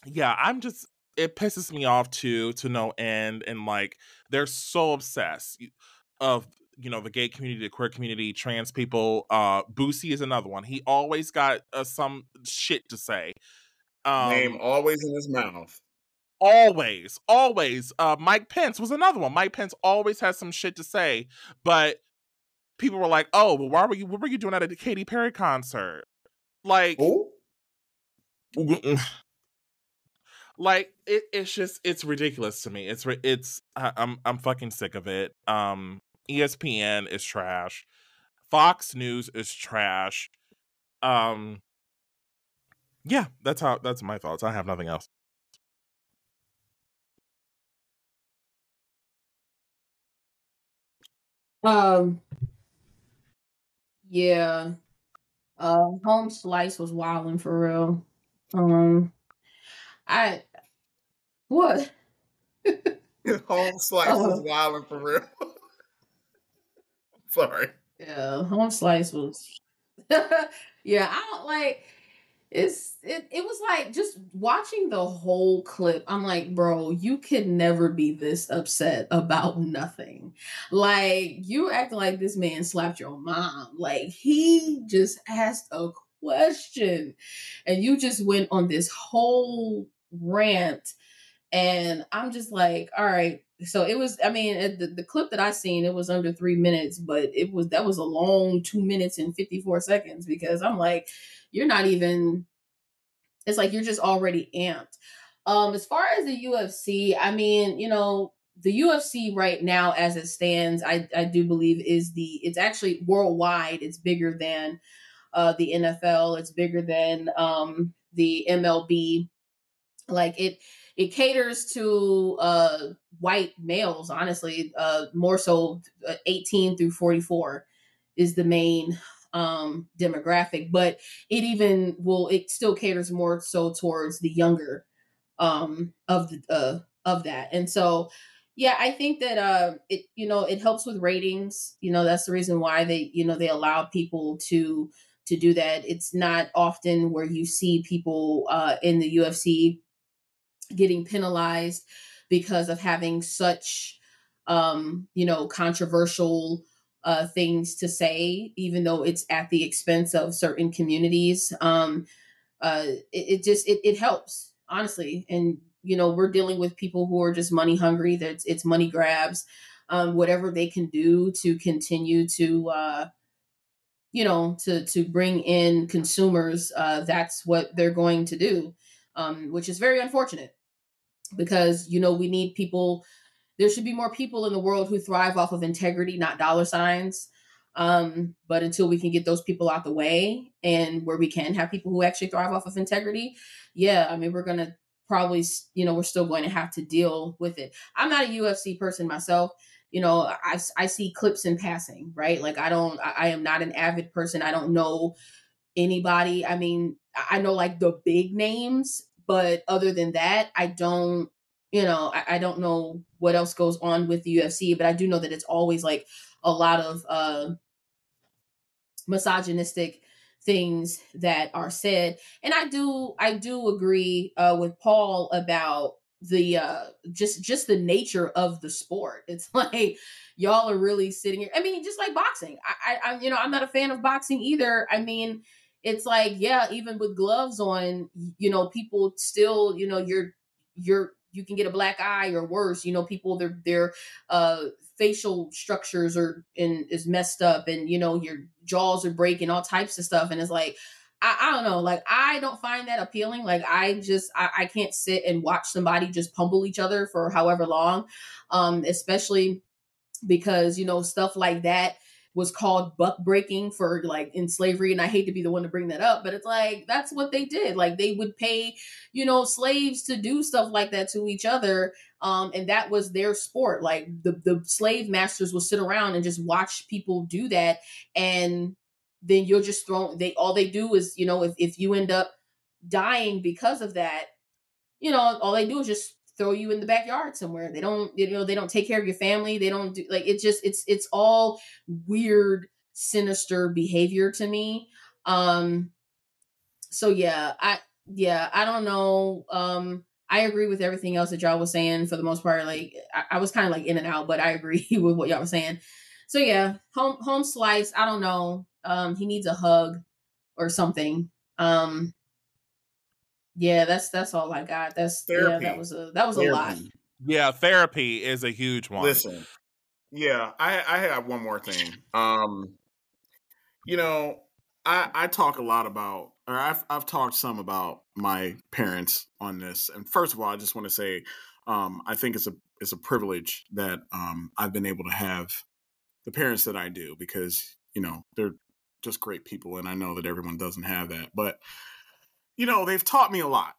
yeah, I'm just it pisses me off too to no end. And like they're so obsessed of you know the gay community, the queer community, trans people. Uh, Boosie is another one. He always got uh, some shit to say. Um, Name always in his mouth. always, always. Uh, Mike Pence was another one. Mike Pence always has some shit to say, but people were like, "Oh, well, why were you? What were you doing at a Katy Perry concert?" Like, like it, it's just it's ridiculous to me. It's it's I, I'm I'm fucking sick of it. Um, ESPN is trash. Fox News is trash. Um, yeah, that's how that's my thoughts. I have nothing else. Um, yeah. Uh, home slice was wilding for real. Um, I what? Home slice is Uh-huh. wilding for real. Sorry. Yeah, home slice was. yeah, I don't like. It's it. It was like just watching the whole clip. I'm like, bro, you could never be this upset about nothing. Like you acting like this man slapped your mom. Like he just asked a question, and you just went on this whole rant. And I'm just like, all right. So it was. I mean, the, the clip that I seen, it was under three minutes, but it was that was a long two minutes and fifty four seconds because I'm like, you're not even. It's like you're just already amped. Um, as far as the UFC, I mean, you know, the UFC right now, as it stands, I I do believe is the. It's actually worldwide. It's bigger than uh the NFL. It's bigger than um the MLB. Like it it caters to uh white males honestly uh more so uh, 18 through 44 is the main um demographic but it even will it still caters more so towards the younger um of the uh of that and so yeah i think that uh it you know it helps with ratings you know that's the reason why they you know they allow people to to do that. It's not often where you see people uh in the ufc getting penalized because of having such um you know controversial uh things to say even though it's at the expense of certain communities um uh it, it just it, it helps honestly. And you know we're dealing with people who are just money hungry that's it's money grabs um whatever they can do to continue to uh you know to to bring in consumers uh that's what they're going to do um which is very unfortunate because you know we need people there should be more people in the world who thrive off of integrity not dollar signs um but until we can get those people out the way and where we can have people who actually thrive off of integrity yeah i mean we're gonna probably you know we're still going to have to deal with it i'm not a ufc person myself you know, I, I see clips in passing, right? Like I don't, I, I am not an avid person. I don't know anybody. I mean, I know like the big names, but other than that, I don't, you know, I, I don't know what else goes on with the UFC, but I do know that it's always like a lot of uh misogynistic things that are said. And i do i do agree uh with paul about the uh just just the nature of the sport. It's like y'all are really sitting here i mean just like boxing. I, I i'm you know i'm not a fan of boxing either. I mean it's like yeah even with gloves on you know people still you know you're you're you can get a black eye or worse you know people their their uh facial structures are in is messed up and you know your jaws are breaking all types of stuff and it's like I, I don't know like i don't find that appealing like i just I, I can't sit and watch somebody just pummel each other for however long um especially because you know stuff like that was called buck breaking for like in slavery and i hate to be the one to bring that up but it's like that's what they did. Like they would pay you know slaves to do stuff like that to each other um and that was their sport. Like the the slave masters would sit around and just watch people do that and then you're just thrown they all they do is you know if, if you end up dying because of that you know all they do is just throw you in the backyard somewhere. They don't, you know, they don't take care of your family. They don't do like it's just it's it's all weird, sinister behavior to me. Um so yeah, I yeah, I don't know. Um I agree with everything else that y'all was saying for the most part. Like I, I was kind of like in and out, but I agree with what y'all was saying. So yeah, home home slice, I don't know. Um he needs a hug or something. Um yeah, that's that's all I got. That's therapy. yeah, that was a that was therapy. a lot. Yeah, therapy is a huge one. Listen, yeah, I I have one more thing. Um, you know, I I talk a lot about, or I've I've talked some about my parents on this. And first of all, I just want to say, um, I think it's a it's a privilege that um I've been able to have the parents that I do because you know they're just great people, and I know that everyone doesn't have that, but you know, they've taught me a lot.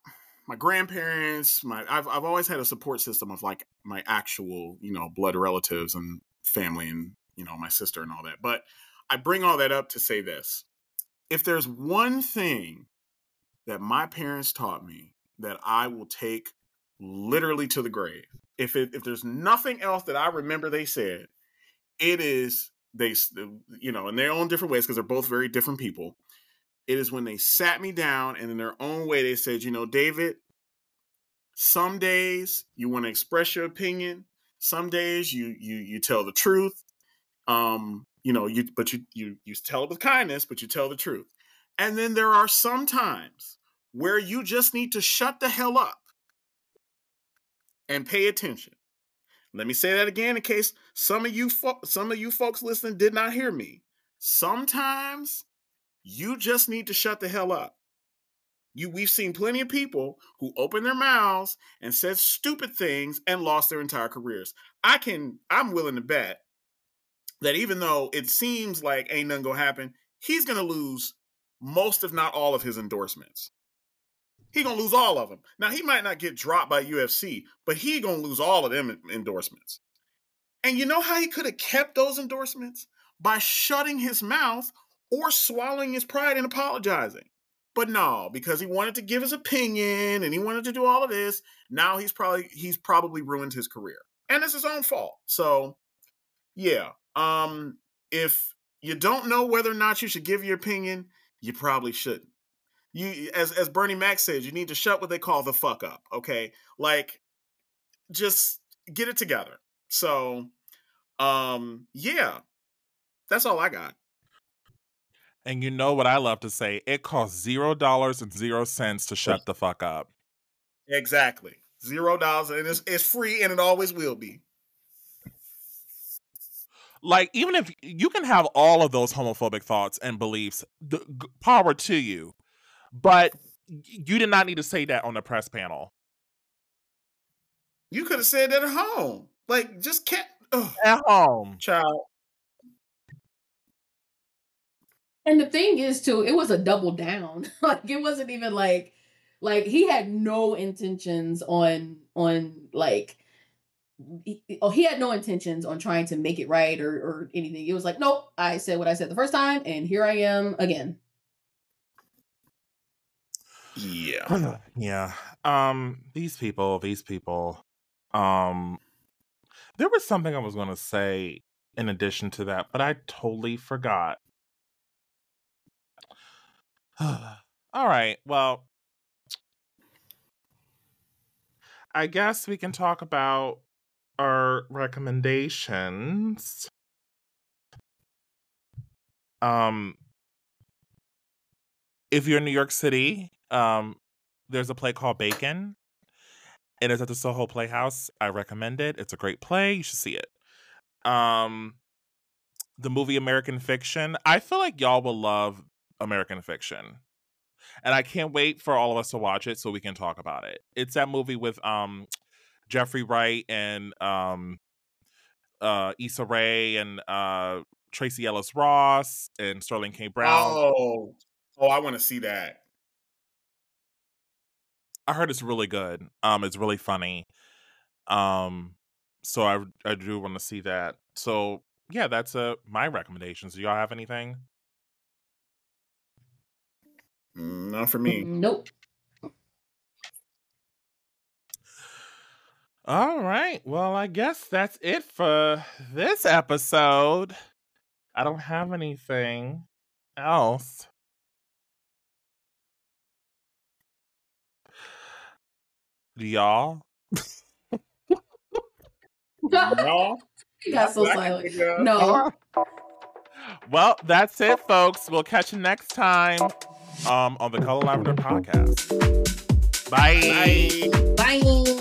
My grandparents, my I've I've always had a support system of like my actual, you know, blood relatives and family and, you know, my sister and all that. But I bring all that up to say this. If there's one thing that my parents taught me that I will take literally to the grave, if it, if there's nothing else that I remember they said, it is they you know in their own different ways because they're both very different people it is when they sat me down and in their own way they said, you know, David, some days you want to express your opinion. Some days you you you tell the truth. Um, you know, you but you you you tell it with kindness, but you tell the truth. And then there are some times where you just need to shut the hell up and pay attention. Let me say that again in case some of you fo- some of you folks listening did not hear me. Sometimes you just need to shut the hell up. You we've seen plenty of people who open their mouths and said stupid things and lost their entire careers. I can I'm willing to bet that even though it seems like ain't nothing gonna happen, he's gonna lose most, if not all, of his endorsements. He gonna lose all of them. Now he might not get dropped by UFC, but he gonna lose all of them endorsements. And you know how he could have kept those endorsements? By shutting his mouth or swallowing his pride and apologizing. But no, because he wanted to give his opinion and he wanted to do all of this, now he's probably he's probably ruined his career. And it's his own fault. So, yeah. Um if you don't know whether or not you should give your opinion, you probably shouldn't. You as as Bernie Mac says, you need to shut what they call the fuck up, okay? Like just get it together. So, um yeah. That's all I got. And you know what I love to say? It costs zero dollars and zero cents to shut the fuck up. Exactly. Zero dollars and it's, it's free and it always will be. Like, even if you can have all of those homophobic thoughts and beliefs, the, power to you. But you did not need to say that on the press panel. You could have said that at home. Like, just kept at home. Child. And the thing is, too, it was a double down. like it wasn't even like like he had no intentions on on like he, oh, he had no intentions on trying to make it right or, or anything. It was like, nope, I said what I said the first time, and here I am again. Yeah. yeah. Um, these people, these people. Um, there was something I was going to say in addition to that, but I totally forgot. All right. Well, I guess we can talk about our recommendations. Um, if you're in New York City, um, there's a play called Bacon. It is at the Soho Playhouse. I recommend it. It's a great play. You should see it. Um, the movie American Fiction. I feel like y'all will love American Fiction. And I can't wait for all of us to watch it so we can talk about it. It's that movie with um Jeffrey Wright and um uh Issa Rae and uh Tracee Ellis Ross and Sterling K. Brown. Oh, oh, I want to see that. I heard it's really good. Um, it's really funny. Um, so I I do want to see that. So yeah, that's uh my recommendations. Do y'all have anything? Mm, Not for me. Nope. All right. Well, I guess that's it for this episode. I don't have anything else. Do y'all? No, You got so I can silent. No. Well, that's it, folks. We'll catch you next time um, on the Color Lavender podcast. Bye. Bye. Bye.